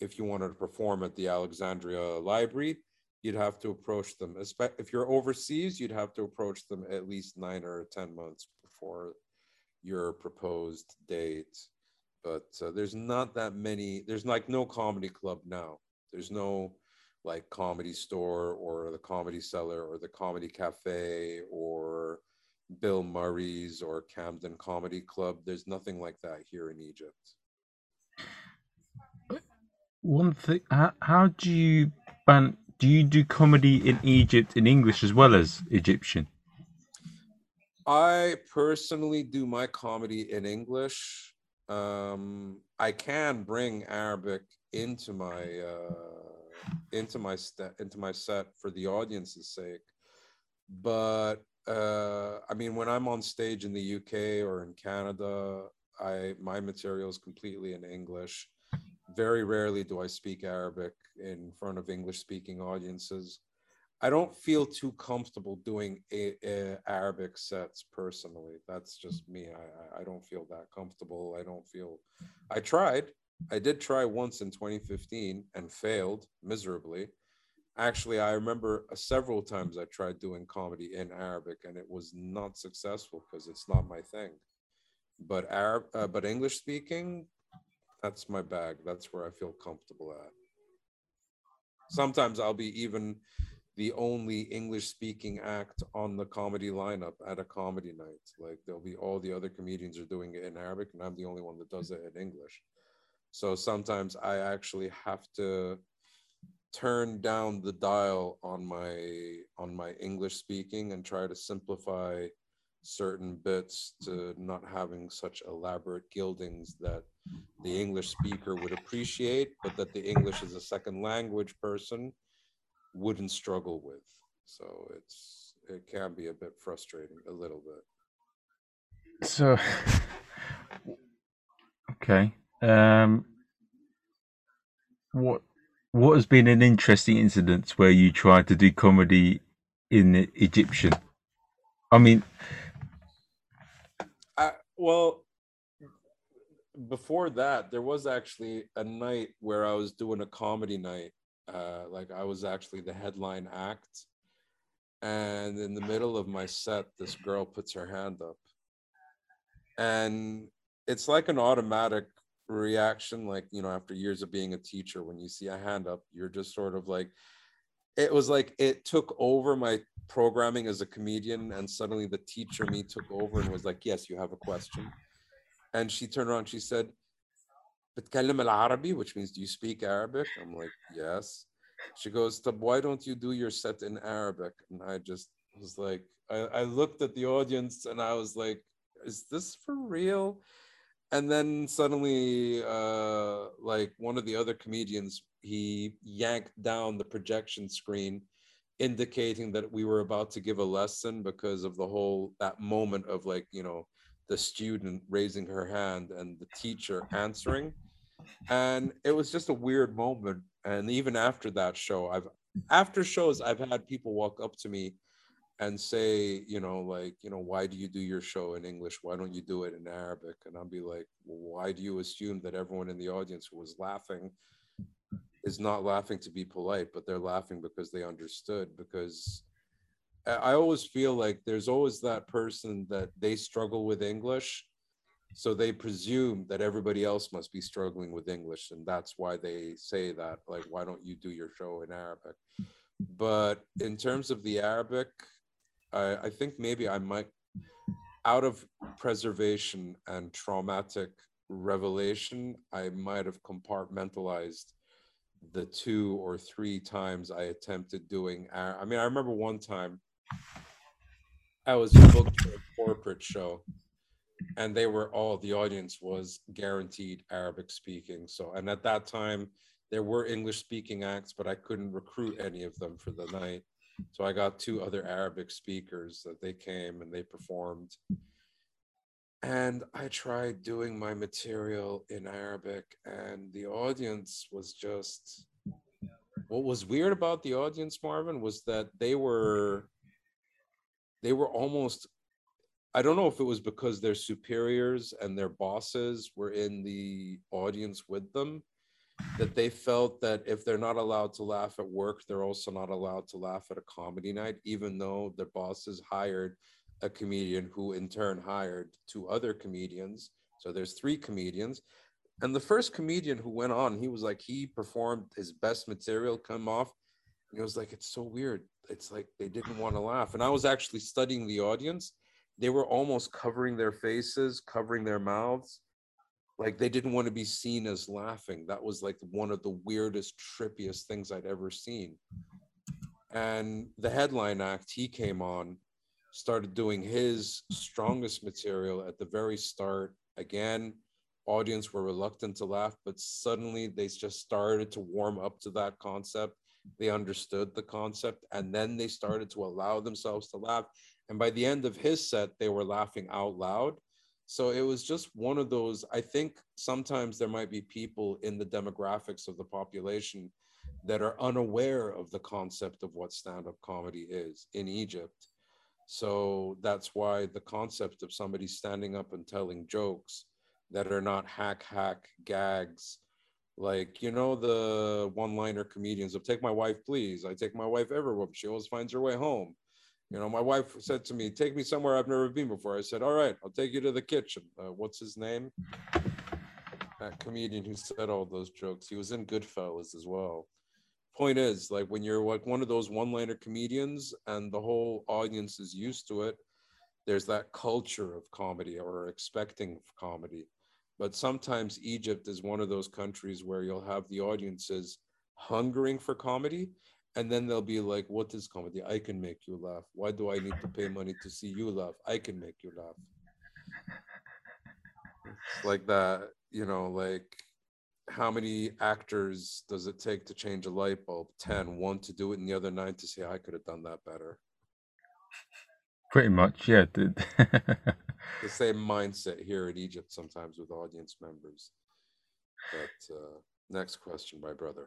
if you wanted to perform at the Alexandria Library, you'd have to approach them. If you're overseas, you'd have to approach them at least nine or 10 months before your proposed date. But uh, there's not that many, there's like no comedy club now. There's no like comedy store or the comedy cellar or the comedy cafe or Bill Murray's or Camden Comedy Club. There's nothing like that here in Egypt. One thing, how, how do you ban do you do comedy in Egypt in English as well as Egyptian? I personally do my comedy in English. Um, I can bring Arabic into my uh, into my st- into my set for the audience's sake, but uh, I mean, when I'm on stage in the UK or in Canada, I my material is completely in English very rarely do I speak Arabic in front of English speaking audiences. I don't feel too comfortable doing a, a Arabic sets personally. That's just me. I, I don't feel that comfortable. I don't feel. I tried. I did try once in 2015 and failed miserably. Actually, I remember several times I tried doing comedy in Arabic and it was not successful because it's not my thing. But Arab, uh, but English speaking, that's my bag. That's where I feel comfortable at. Sometimes I'll be even the only English speaking act on the comedy lineup at a comedy night. Like there'll be all the other comedians are doing it in Arabic, and I'm the only one that does it in English. So sometimes I actually have to turn down the dial on my on my English speaking and try to simplify certain bits to not having such elaborate gildings that the English speaker would appreciate, but that the English as a second language person wouldn't struggle with. So it's it can be a bit frustrating, a little bit. So, okay. Um, what what has been an interesting incident where you tried to do comedy in Egyptian? I mean, well, before that, there was actually a night where I was doing a comedy night. Uh, like I was actually the headline act. And in the middle of my set, this girl puts her hand up. And it's like an automatic reaction. Like, you know, after years of being a teacher, when you see a hand up, you're just sort of like, it was like it took over my programming as a comedian and suddenly the teacher me took over and was like yes you have a question and she turned around she said بتكلم العربي which means do you speak Arabic I'm like yes she goes why don't you do your set in Arabic and I just was like I, I looked at the audience and I was like is this for real And then suddenly uh like one of the other comedians he yanked down the projection screen indicating that we were about to give a lesson because of the whole that moment of like you know the student raising her hand and the teacher answering. And it was just a weird moment. And even after that show i've after shows i've had people walk up to me and say you know like you know why do you do your show in english why don't you do it in arabic and i'll be like well, why do you assume that everyone in the audience who was laughing is not laughing to be polite but they're laughing because they understood because I always feel like there's always that person that they struggle with English. So they presume that everybody else must be struggling with English. And that's why they say that, like, why don't you do your show in Arabic? But in terms of the Arabic, I, I think maybe I might, out of preservation and traumatic revelation, I might have compartmentalized the two or three times I attempted doing. I mean, I remember one time I was booked for a corporate show, and they were all the audience was guaranteed Arabic speaking. So, and at that time, there were English speaking acts, but I couldn't recruit any of them for the night. So I got two other Arabic speakers that they came and they performed. And I tried doing my material in Arabic, and the audience was just what was weird about the audience, Marvin, was that they were they were almost I don't know if it was because their superiors and their bosses were in the audience with them that they felt that if they're not allowed to laugh at work, they're also not allowed to laugh at a comedy night, even though their bosses hired a comedian who in turn hired two other comedians. So there's three comedians. And the first comedian who went on, he was like, he performed his best material, come off. And he was like, it's so weird it's like they didn't want to laugh. And I was actually studying the audience. They were almost covering their faces, covering their mouths. Like they didn't want to be seen as laughing. That was like one of the weirdest, trippiest things I'd ever seen. And the headline act, he came on, started doing his strongest material at the very start. Again, audience were reluctant to laugh, but suddenly they just started to warm up to that concept they understood the concept and then they started to allow themselves to laugh and by the end of his set they were laughing out loud so it was just one of those i think sometimes there might be people in the demographics of the population that are unaware of the concept of what stand-up comedy is in egypt. So that's why the concept of somebody standing up and telling jokes that are not hack hack gags like you know the one-liner comedians of take my wife please. I take my wife everywhere. She always finds her way home you know my wife said to me take me somewhere i've never been before. I said all right i'll take you to the kitchen. Uh, what's his name? That comedian who said all those jokes. He was in goodfellas as well. Point is like when you're like one of those one-liner comedians and the whole audience is used to it there's that culture of comedy or expecting comedy. But sometimes Egypt is one of those countries where you'll have the audiences hungering for comedy. And then they'll be like, What is comedy? I can make you laugh. Why do I need to pay money to see you laugh? I can make you laugh. It's like that, you know, like how many actors does it take to change a light bulb? 10, one to do it, and the other nine to say, I could have done that better. Pretty much, yeah. the same mindset here in Egypt sometimes with audience members. But uh, next question, my brother.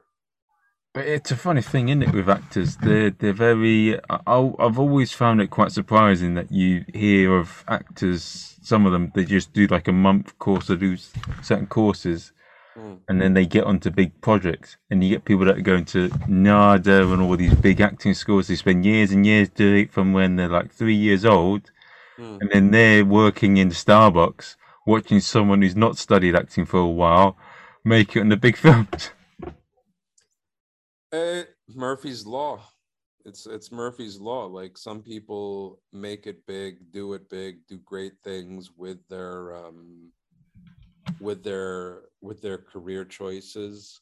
But it's a funny thing, isn't it, with actors? They're they're very. I, I've always found it quite surprising that you hear of actors. Some of them they just do like a month course or do certain courses, mm. and then they get onto big projects. And you get people that are going to NADA and all these big acting schools. They spend years and years doing it from when they're like three years old, Mm. And then they're working in Starbucks, watching someone who's not studied acting for a while make it in the big films. Uh, Murphy's Law. It's it's Murphy's Law. Like some people make it big, do it big, do great things with their um, with their with their career choices.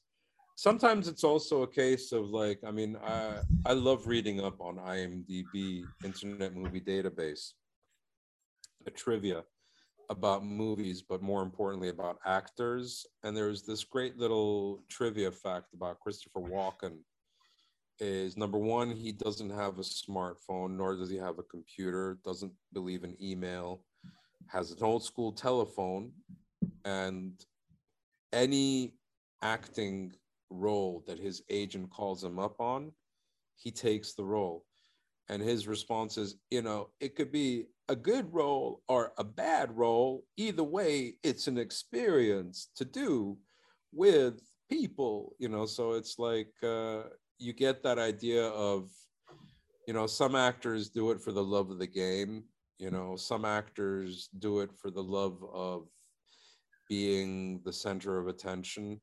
Sometimes it's also a case of like, I mean, I I love reading up on IMDb, Internet Movie Database, a trivia. About movies, but more importantly about actors. And there's this great little trivia fact about Christopher Walken is number one, he doesn't have a smartphone, nor does he have a computer, doesn't believe in email, has an old school telephone, and any acting role that his agent calls him up on, he takes the role. And his response is, you know, it could be a good role or a bad role. Either way, it's an experience to do with people, you know. So it's like uh, you get that idea of, you know, some actors do it for the love of the game. You know, some actors do it for the love of being the center of attention.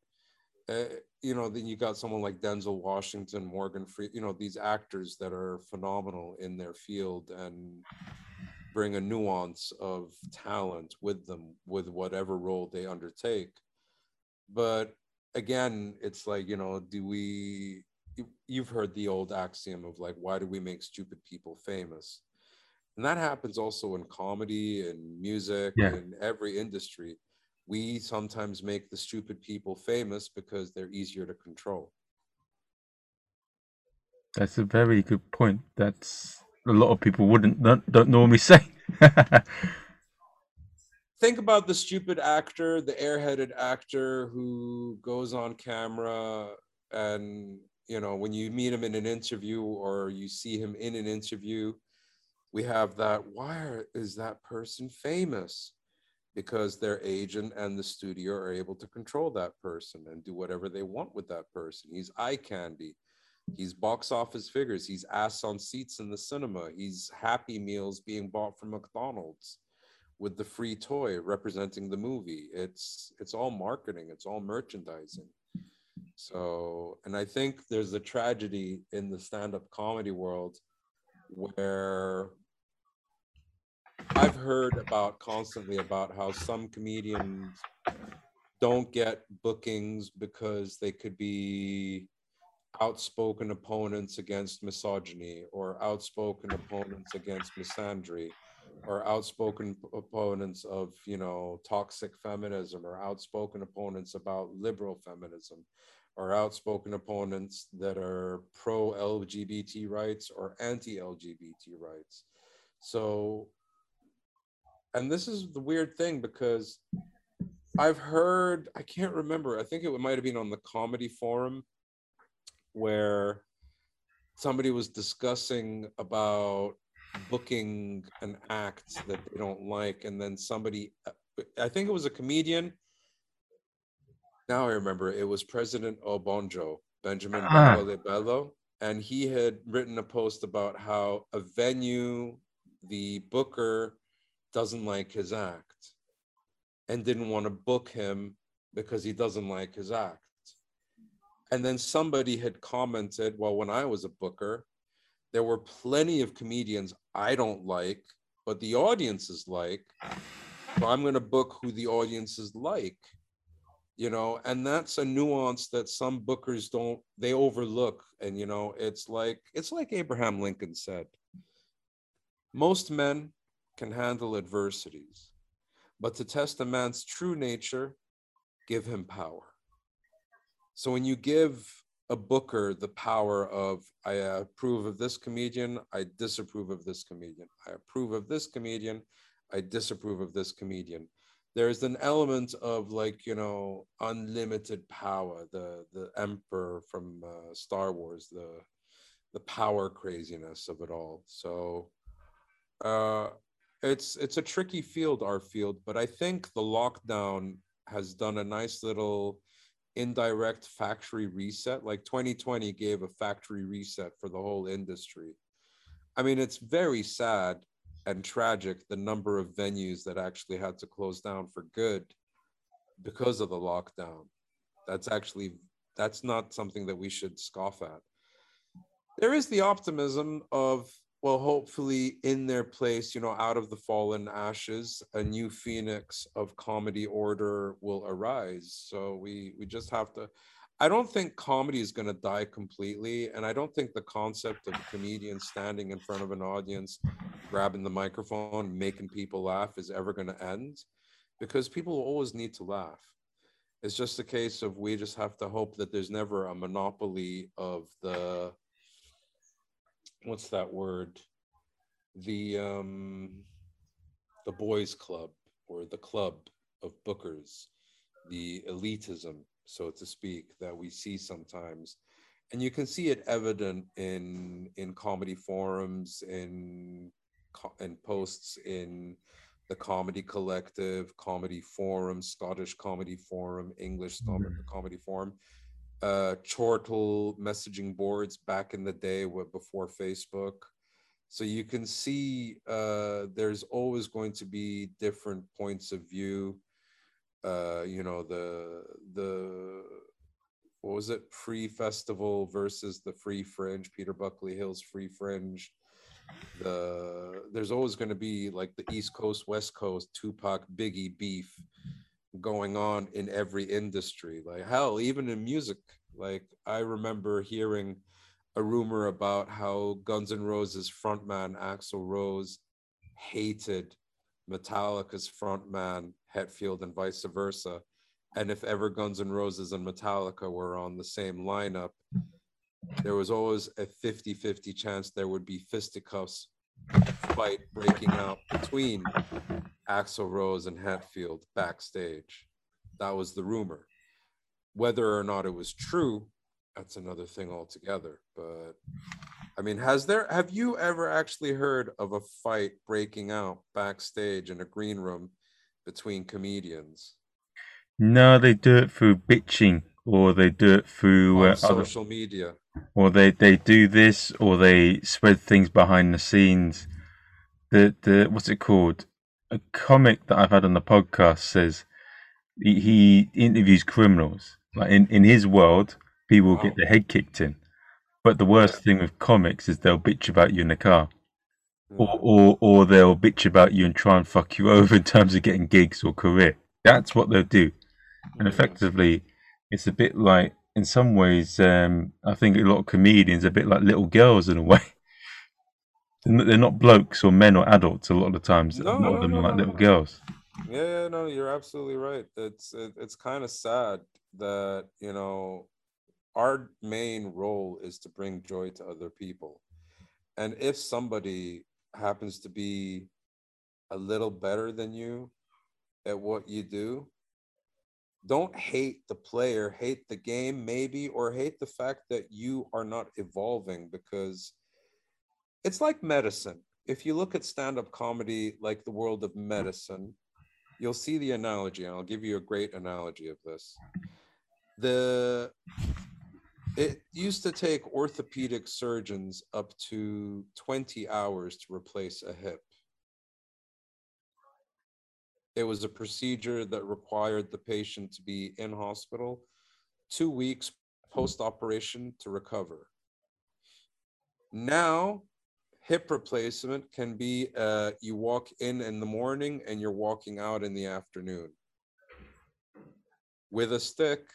Uh, you know, then you got someone like Denzel Washington, Morgan Free, you know, these actors that are phenomenal in their field and bring a nuance of talent with them with whatever role they undertake. But again, it's like, you know, do we, you've heard the old axiom of like, why do we make stupid people famous? And that happens also in comedy and music Yeah. and every industry we sometimes make the stupid people famous because they're easier to control. That's a very good point. That's a lot of people wouldn't don't, don't normally say. Think about the stupid actor, the airheaded actor who goes on camera and you know when you meet him in an interview or you see him in an interview, we have that why is that person famous? Because their agent and the studio are able to control that person and do whatever they want with that person. He's eye candy. He's box office figures. He's ass on seats in the cinema. He's Happy Meals being bought from McDonald's with the free toy representing the movie. It's it's all marketing. It's all merchandising. So, and I think there's a tragedy in the stand-up comedy world where I've heard about constantly about how some comedians don't get bookings because they could be outspoken opponents against misogyny or outspoken opponents against misandry or outspoken opponents of you know toxic feminism or outspoken opponents about liberal feminism or outspoken opponents that are pro lgbt rights or anti lgbt rights. So and this is the weird thing because i've heard i can't remember i think it might have been on the comedy forum where somebody was discussing about booking an act that they don't like and then somebody i think it was a comedian now i remember it was president obonjo benjamin Ah. Bello bello and he had written a post about how a venue the booker doesn't like his act and didn't want to book him because he doesn't like his act and then somebody had commented, well, when I was a booker, there were plenty of comedians I don't like, but the audiences like. So I'm going to book who the audiences like, you know, and that's a nuance that some bookers don't, they overlook. And, you know, it's like, it's like Abraham Lincoln said most men can handle adversities, but to test a man's true nature, give him power. So when you give a booker the power of I approve of this comedian, I disapprove of this comedian. I approve of this comedian, I disapprove of this comedian. There's an element of like you know unlimited power, the the emperor from uh, Star Wars, the the power craziness of it all. So uh, it's it's a tricky field, our field, but I think the lockdown has done a nice little indirect factory reset. Like 2020 gave a factory reset for the whole industry. I mean, it's very sad and tragic the number of venues that actually had to close down for good because of the lockdown. That's actually that's not something that we should scoff at. There is the optimism of well, hopefully in their place, you know, out of the fallen ashes, a new phoenix of comedy order will arise. So we we just have to. I don't think comedy is going to die completely. And I don't think the concept of a comedian standing in front of an audience, grabbing the microphone, making people laugh is ever going to end because people always need to laugh. It's just a case of we just have to hope that there's never a monopoly of the, what's that word? The, um, the boys club or the club of bookers, the elitism so to speak, that we see sometimes. And you can see it evident in in comedy forums, in in posts in the comedy collective, comedy forum, Scottish comedy forum, English mm-hmm. comedy forum, uh, chortle messaging boards back in the day before Facebook. So you can see uh, there's always going to be different points of view. Uh, you know the the what was it? Free festival versus the free fringe peter buckley hill's free fringe. The there's always going to be like the east coast west coast tupac biggie beef going on in every industry. Like hell even in music. Like i remember hearing a rumor about how guns n' roses frontman axl rose hated metallica's frontman Hetfield and vice versa. And if ever Guns N' Roses and Metallica were on the same lineup, there was always a 50 50 chance there would be fisticuffs fight breaking out between Axl Rose and Hetfield backstage. That was the rumor. Whether or not it was true, that's another thing altogether. But I mean, has there have you ever actually heard of a fight breaking out backstage in a green room between comedians? No, they do it through bitching, or they do it through uh, social other, media, or they they do this, or they spread things behind the scenes. The the what's it called? A comic that I've had on the podcast says he, he interviews criminals. Like in in his world, people wow. get their head kicked in. But the worst thing with comics is they'll bitch about you in the car or, or or they'll bitch about you and try and fuck you over in terms of getting gigs or career. That's what they'll do, and effectively, it's a bit like in some ways. Um, I think a lot of comedians are a bit like little girls in a way. They're not blokes or men or adults. A lot of the times, no, a lot no, of them no, are like little girls. Yeah, no, you're absolutely right. It's it, it's kind of sad that you know our main role is to bring joy to other people, and if somebody happens to be a little better than you at what you do, don't hate the player, hate the game, maybe, or hate the fact that you are not evolving because it's like medicine. If you look at stand up comedy like the world of medicine, you'll see the analogy, and I'll give you a great analogy of this. The it used to take orthopedic surgeons up to 20 hours to replace a hip. It was a procedure that required the patient to be in hospital two weeks post operation to recover. Now, hip replacement can be uh, you walk in in the morning and you're walking out in the afternoon with a stick,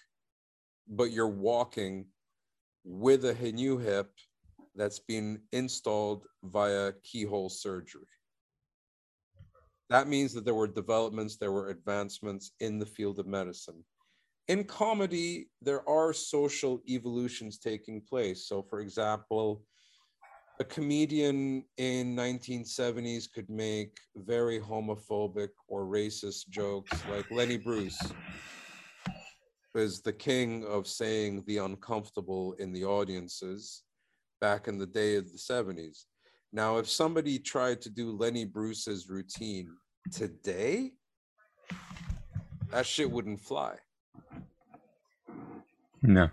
but you're walking with a new hip that's been installed via keyhole surgery. That means that there were developments, there were advancements in the field of medicine. In comedy, there are social evolutions taking place. So, for example, a comedian in 1970s could make very homophobic or racist jokes like Lenny Bruce was the king of saying the uncomfortable in the audiences back in the day of the 70s. Now, if somebody tried to do Lenny Bruce's routine today, that shit wouldn't fly. No.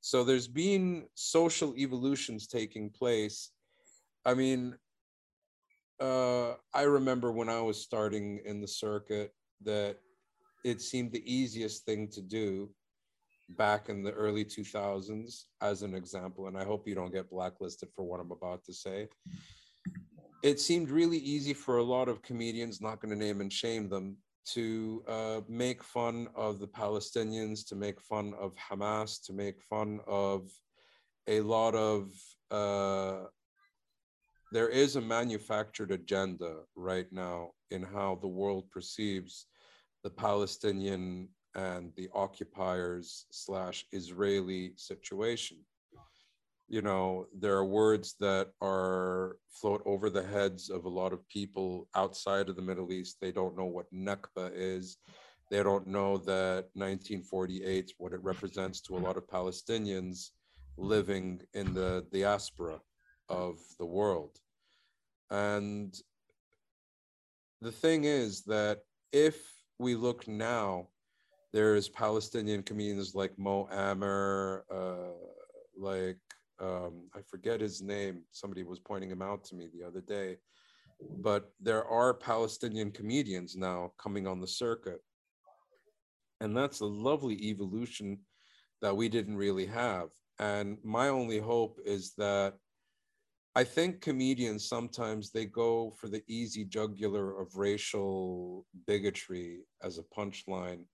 So there's been social evolutions taking place. I mean, uh, I remember when I was starting in the circuit that it seemed the easiest thing to do back in the early 2000s as an example and i hope you don't get blacklisted for what i'm about to say it seemed really easy for a lot of comedians not going to name and shame them to uh, make fun of the Palestinians, to make fun of Hamas, to make fun of a lot of. Uh, there is a manufactured agenda right now in how the world perceives the Palestinian and the occupiers slash Israeli situation you know there are words that are float over the heads of a lot of people outside of the middle east. They don't know what nakba is. They don't know that 1948 what it represents to a lot of palestinians living in the diaspora of the world. And the thing is that if we look now there's palestinian communities like mo amer uh, like um, I forget his name. Somebody was pointing him out to me the other day. But there are Palestinian comedians now coming on the circuit. And that's a lovely evolution that we didn't really have. And my only hope is that I think comedians sometimes they go for the easy jugular of racial bigotry as a punchline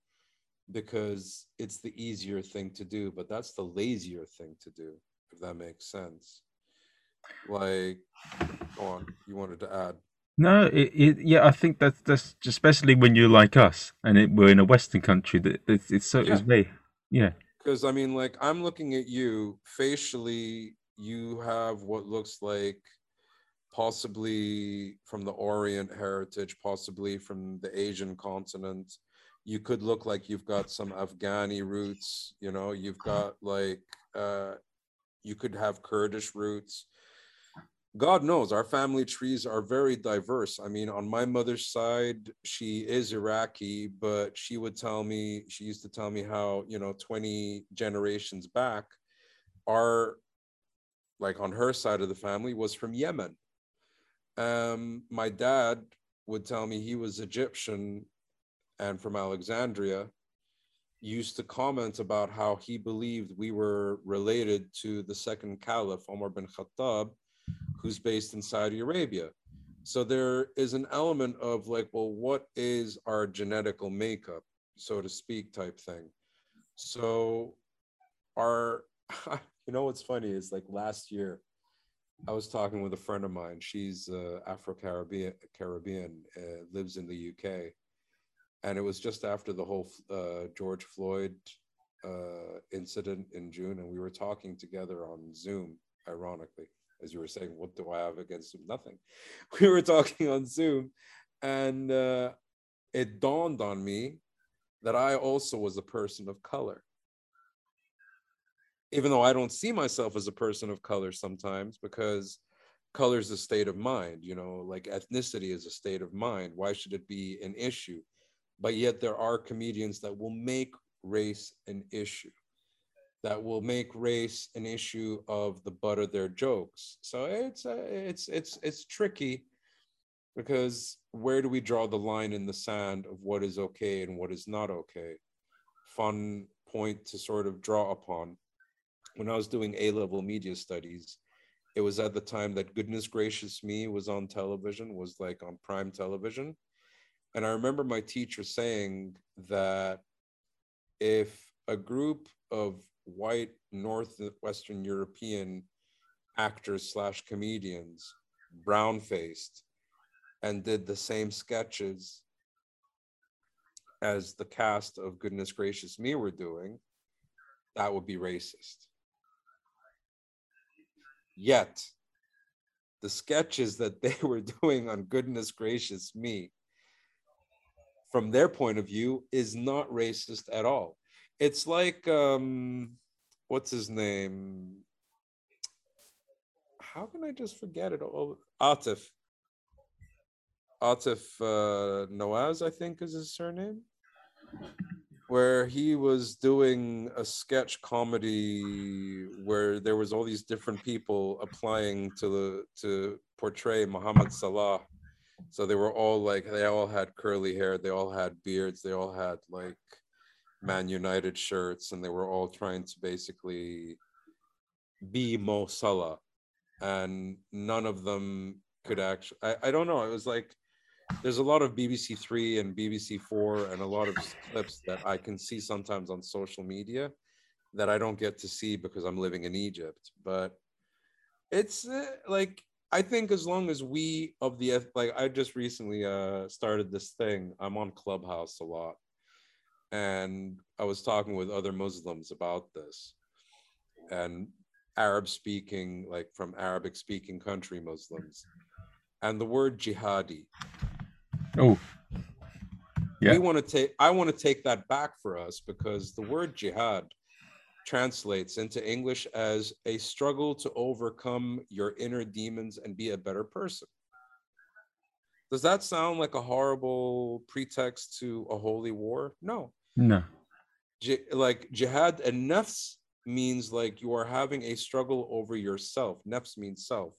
because it's the easier thing to do, but that's the lazier thing to do if that makes sense. Like, go on, you wanted to add. No, it, it, yeah, I think that's that's especially when you're like us and it, we're in a Western country that it's, it's so yeah. it's me, yeah. Because I mean, like I'm looking at you facially, you have what looks like possibly from the Orient heritage, possibly from the Asian continent. You could look like you've got some Afghani roots. You know, you've got like uh, you could have Kurdish roots. God knows our family trees are very diverse. I mean, on my mother's side, she is Iraqi, but she would tell me, she used to tell me how, you know, 20 generations back, our, like on her side of the family, was from Yemen. Um, my dad would tell me he was Egyptian and from Alexandria used to comment about how he believed we were related to the second caliph, Omar bin Khattab, who's based in Saudi Arabia. So there is an element of like, well, what is our genetical makeup, so to speak, type thing. So our, you know, what's funny is like last year, I was talking with a friend of mine. She's uh, Afro Caribbean, Caribbean, uh, lives in the UK, and it was just after the whole uh, George Floyd uh, incident in June, and we were talking together on Zoom. Ironically, as you were saying, what do I have against him? Nothing. We were talking on Zoom, and uh, it dawned on me that I also was a person of color. Even though I don't see myself as a person of color sometimes, because color is a state of mind, you know, like ethnicity is a state of mind. Why should it be an issue? But yet there are comedians that will make race an issue that will make race an issue of the butt of their jokes. So it's uh, it's it's it's tricky because where do we draw the line in the sand of what is okay and what is not okay? Fun point to sort of draw upon. When i was doing a level media studies it was at the time that goodness gracious me was on television was like on prime television and I remember my teacher saying that if a group of white Northwestern European actors slash comedians, brown faced, and did the same sketches as the cast of Goodness Gracious Me were doing, that would be racist. Yet, the sketches that they were doing on Goodness Gracious Me from their point of view is not racist at all. It's like um, what's his name? How can I just forget it all? Atif. Atif uh, Nawaz, I think is his surname, where he was doing a sketch comedy where there was all these different people applying to the to portray Muhammad Salah so they were all like, they all had curly hair, they all had beards, they all had like Man United shirts, and they were all trying to basically be Mo Salah. And none of them could actually, I, I don't know, it was like, there's a lot of BBC Three and BBC Four and a lot of clips that I can see sometimes on social media that I don't get to see because I'm living in Egypt. But it's uh, like I think as long as we of the like I just recently uh started this thing. I'm on Clubhouse a lot. And I was talking with other Muslims about this. And Arab speaking, like from Arabic speaking country Muslims. And the word jihadi. Oh. Yeah. We want to take I want to take that back for us because the word jihad translates into English as a struggle to overcome your inner demons and be a better person. Does that sound like a horrible pretext to a holy war? No. No. like jihad and nafs means like you are having a struggle over yourself. Nafs means self.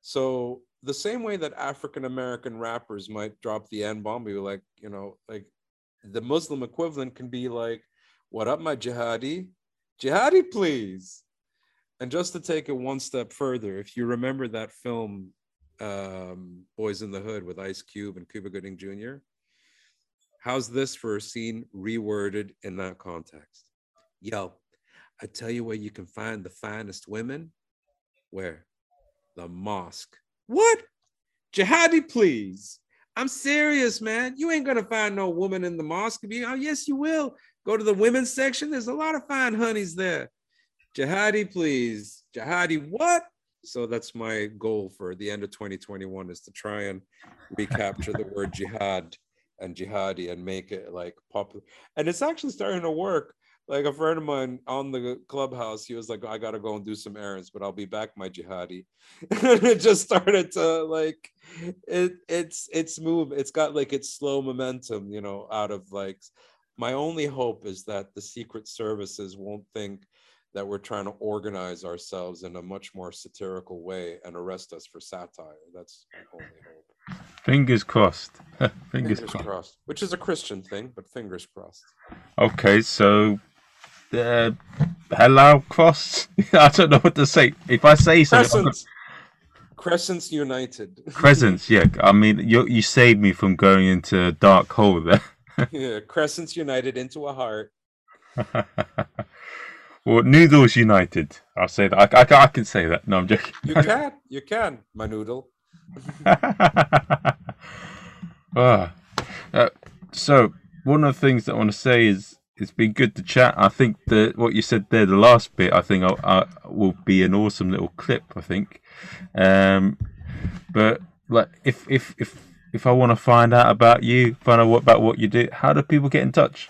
So the same way that African American rappers might drop the N bomb, be like, you know, like the Muslim equivalent can be like, what up, my jihadi? Jihadi, please. And just to take it one step further, if you remember that film, um, Boyz n the Hood with Ice Cube and Cuba Gooding Jr., how's this for a scene reworded in that context? Yo, I tell you where you can find the finest women. Where? The mosque. What? Jihadi, please. I'm serious, man. You ain't gonna find no woman in the mosque. Oh, yes, you will. Go to the women's section. There's a lot of fine honeys there. Jihadi, please. Jihadi, what? So that's my goal for the end of 2021 is to try and recapture the word jihad and jihadi and make it like popular. And it's actually starting to work. Like a friend of mine on the clubhouse, he was like, I gotta go and do some errands, but I'll be back, my jihadi. and it just started to like it it's it's move, it's got like its slow momentum, you know, out of like my only hope is that the secret services won't think that we're trying to organize ourselves in a much more satirical way and arrest us for satire. That's my only hope. Fingers crossed. fingers, fingers crossed. crossed. Which is a Christian thing, but fingers crossed. Okay, so uh, hello cross. I don't know what to say. If I say something, Crescents, Crescents United. Crescents, yeah. I mean, you you saved me from going into a dark hole there. Yeah, Crescents United into a heart. well, Noodles United. I'll say that. I, I, I, can say that. No, I'm joking. You can. You can, my noodle. ah. Uh, so, one of the things that I want to say is it's been good to chat. I think that what you said there, the last bit, I think I'll, I will be an awesome little clip. I think, um, but like if if if if I want to find out about you, find out what, about what you do, how do people get in touch?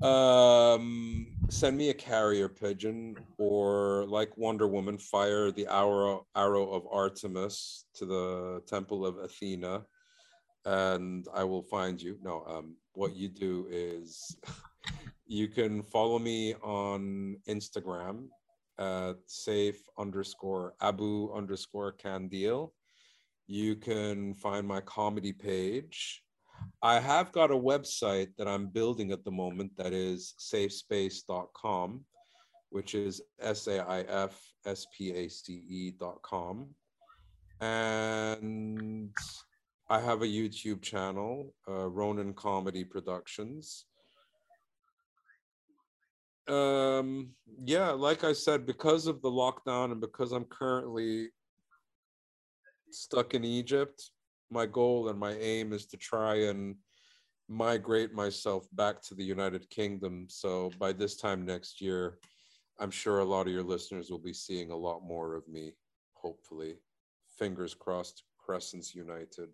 Um, send me a carrier pigeon, or like Wonder Woman, fire the arrow arrow of Artemis to the temple of Athena, and I will find you. No, um, what you do is you can follow me on Instagram at saif underscore abu underscore kandil you can find my comedy page. I have got a website that I'm building at the moment that is saifspace.com, which is S A I F S P A C E.com. And I have a YouTube channel, uh, Ronan Comedy Productions. Um, yeah, like I said, because of the lockdown and because I'm currently stuck in Egypt, my goal and my aim is to try and migrate myself back to the United Kingdom. So by this time next year, I'm sure a lot of your listeners will be seeing a lot more of me, hopefully. Fingers crossed, Crescents United,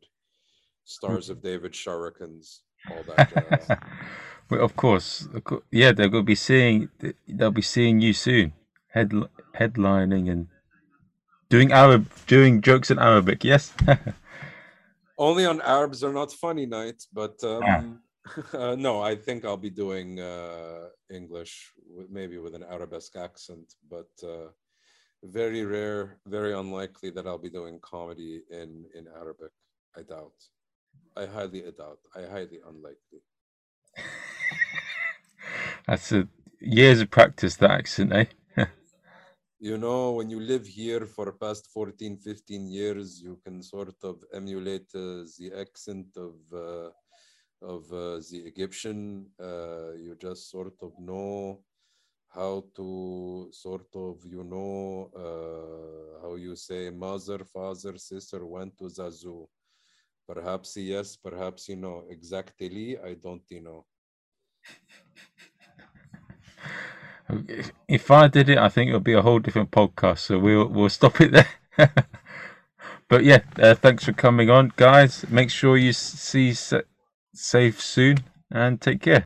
Stars of David Shurikens, all that well, of course, yeah, they're going to be seeing. They'll be seeing you soon, head headlining and Doing Arab, doing jokes in Arabic, yes. Only on Arabs are not funny nights, but um, uh, no, I think I'll be doing uh, English, maybe with an Arabesque accent, but uh, very rare, very unlikely that I'll be doing comedy in in Arabic. I doubt. I highly doubt. I highly unlikely. That's a years of practice. That accent, eh? You know, when you live here for past 14, 15 years, you can sort of emulate uh, the accent of uh, of uh, the Egyptian. Uh, you just sort of know how to sort of, you know, uh, how you say mother, father, sister went to the zoo. Perhaps yes, perhaps you know exactly. I don't you know. If I did it, I think it would be a whole different podcast. So we'll we'll stop it there. but yeah, uh, thanks for coming on, guys. Make sure you see Saif soon and take care.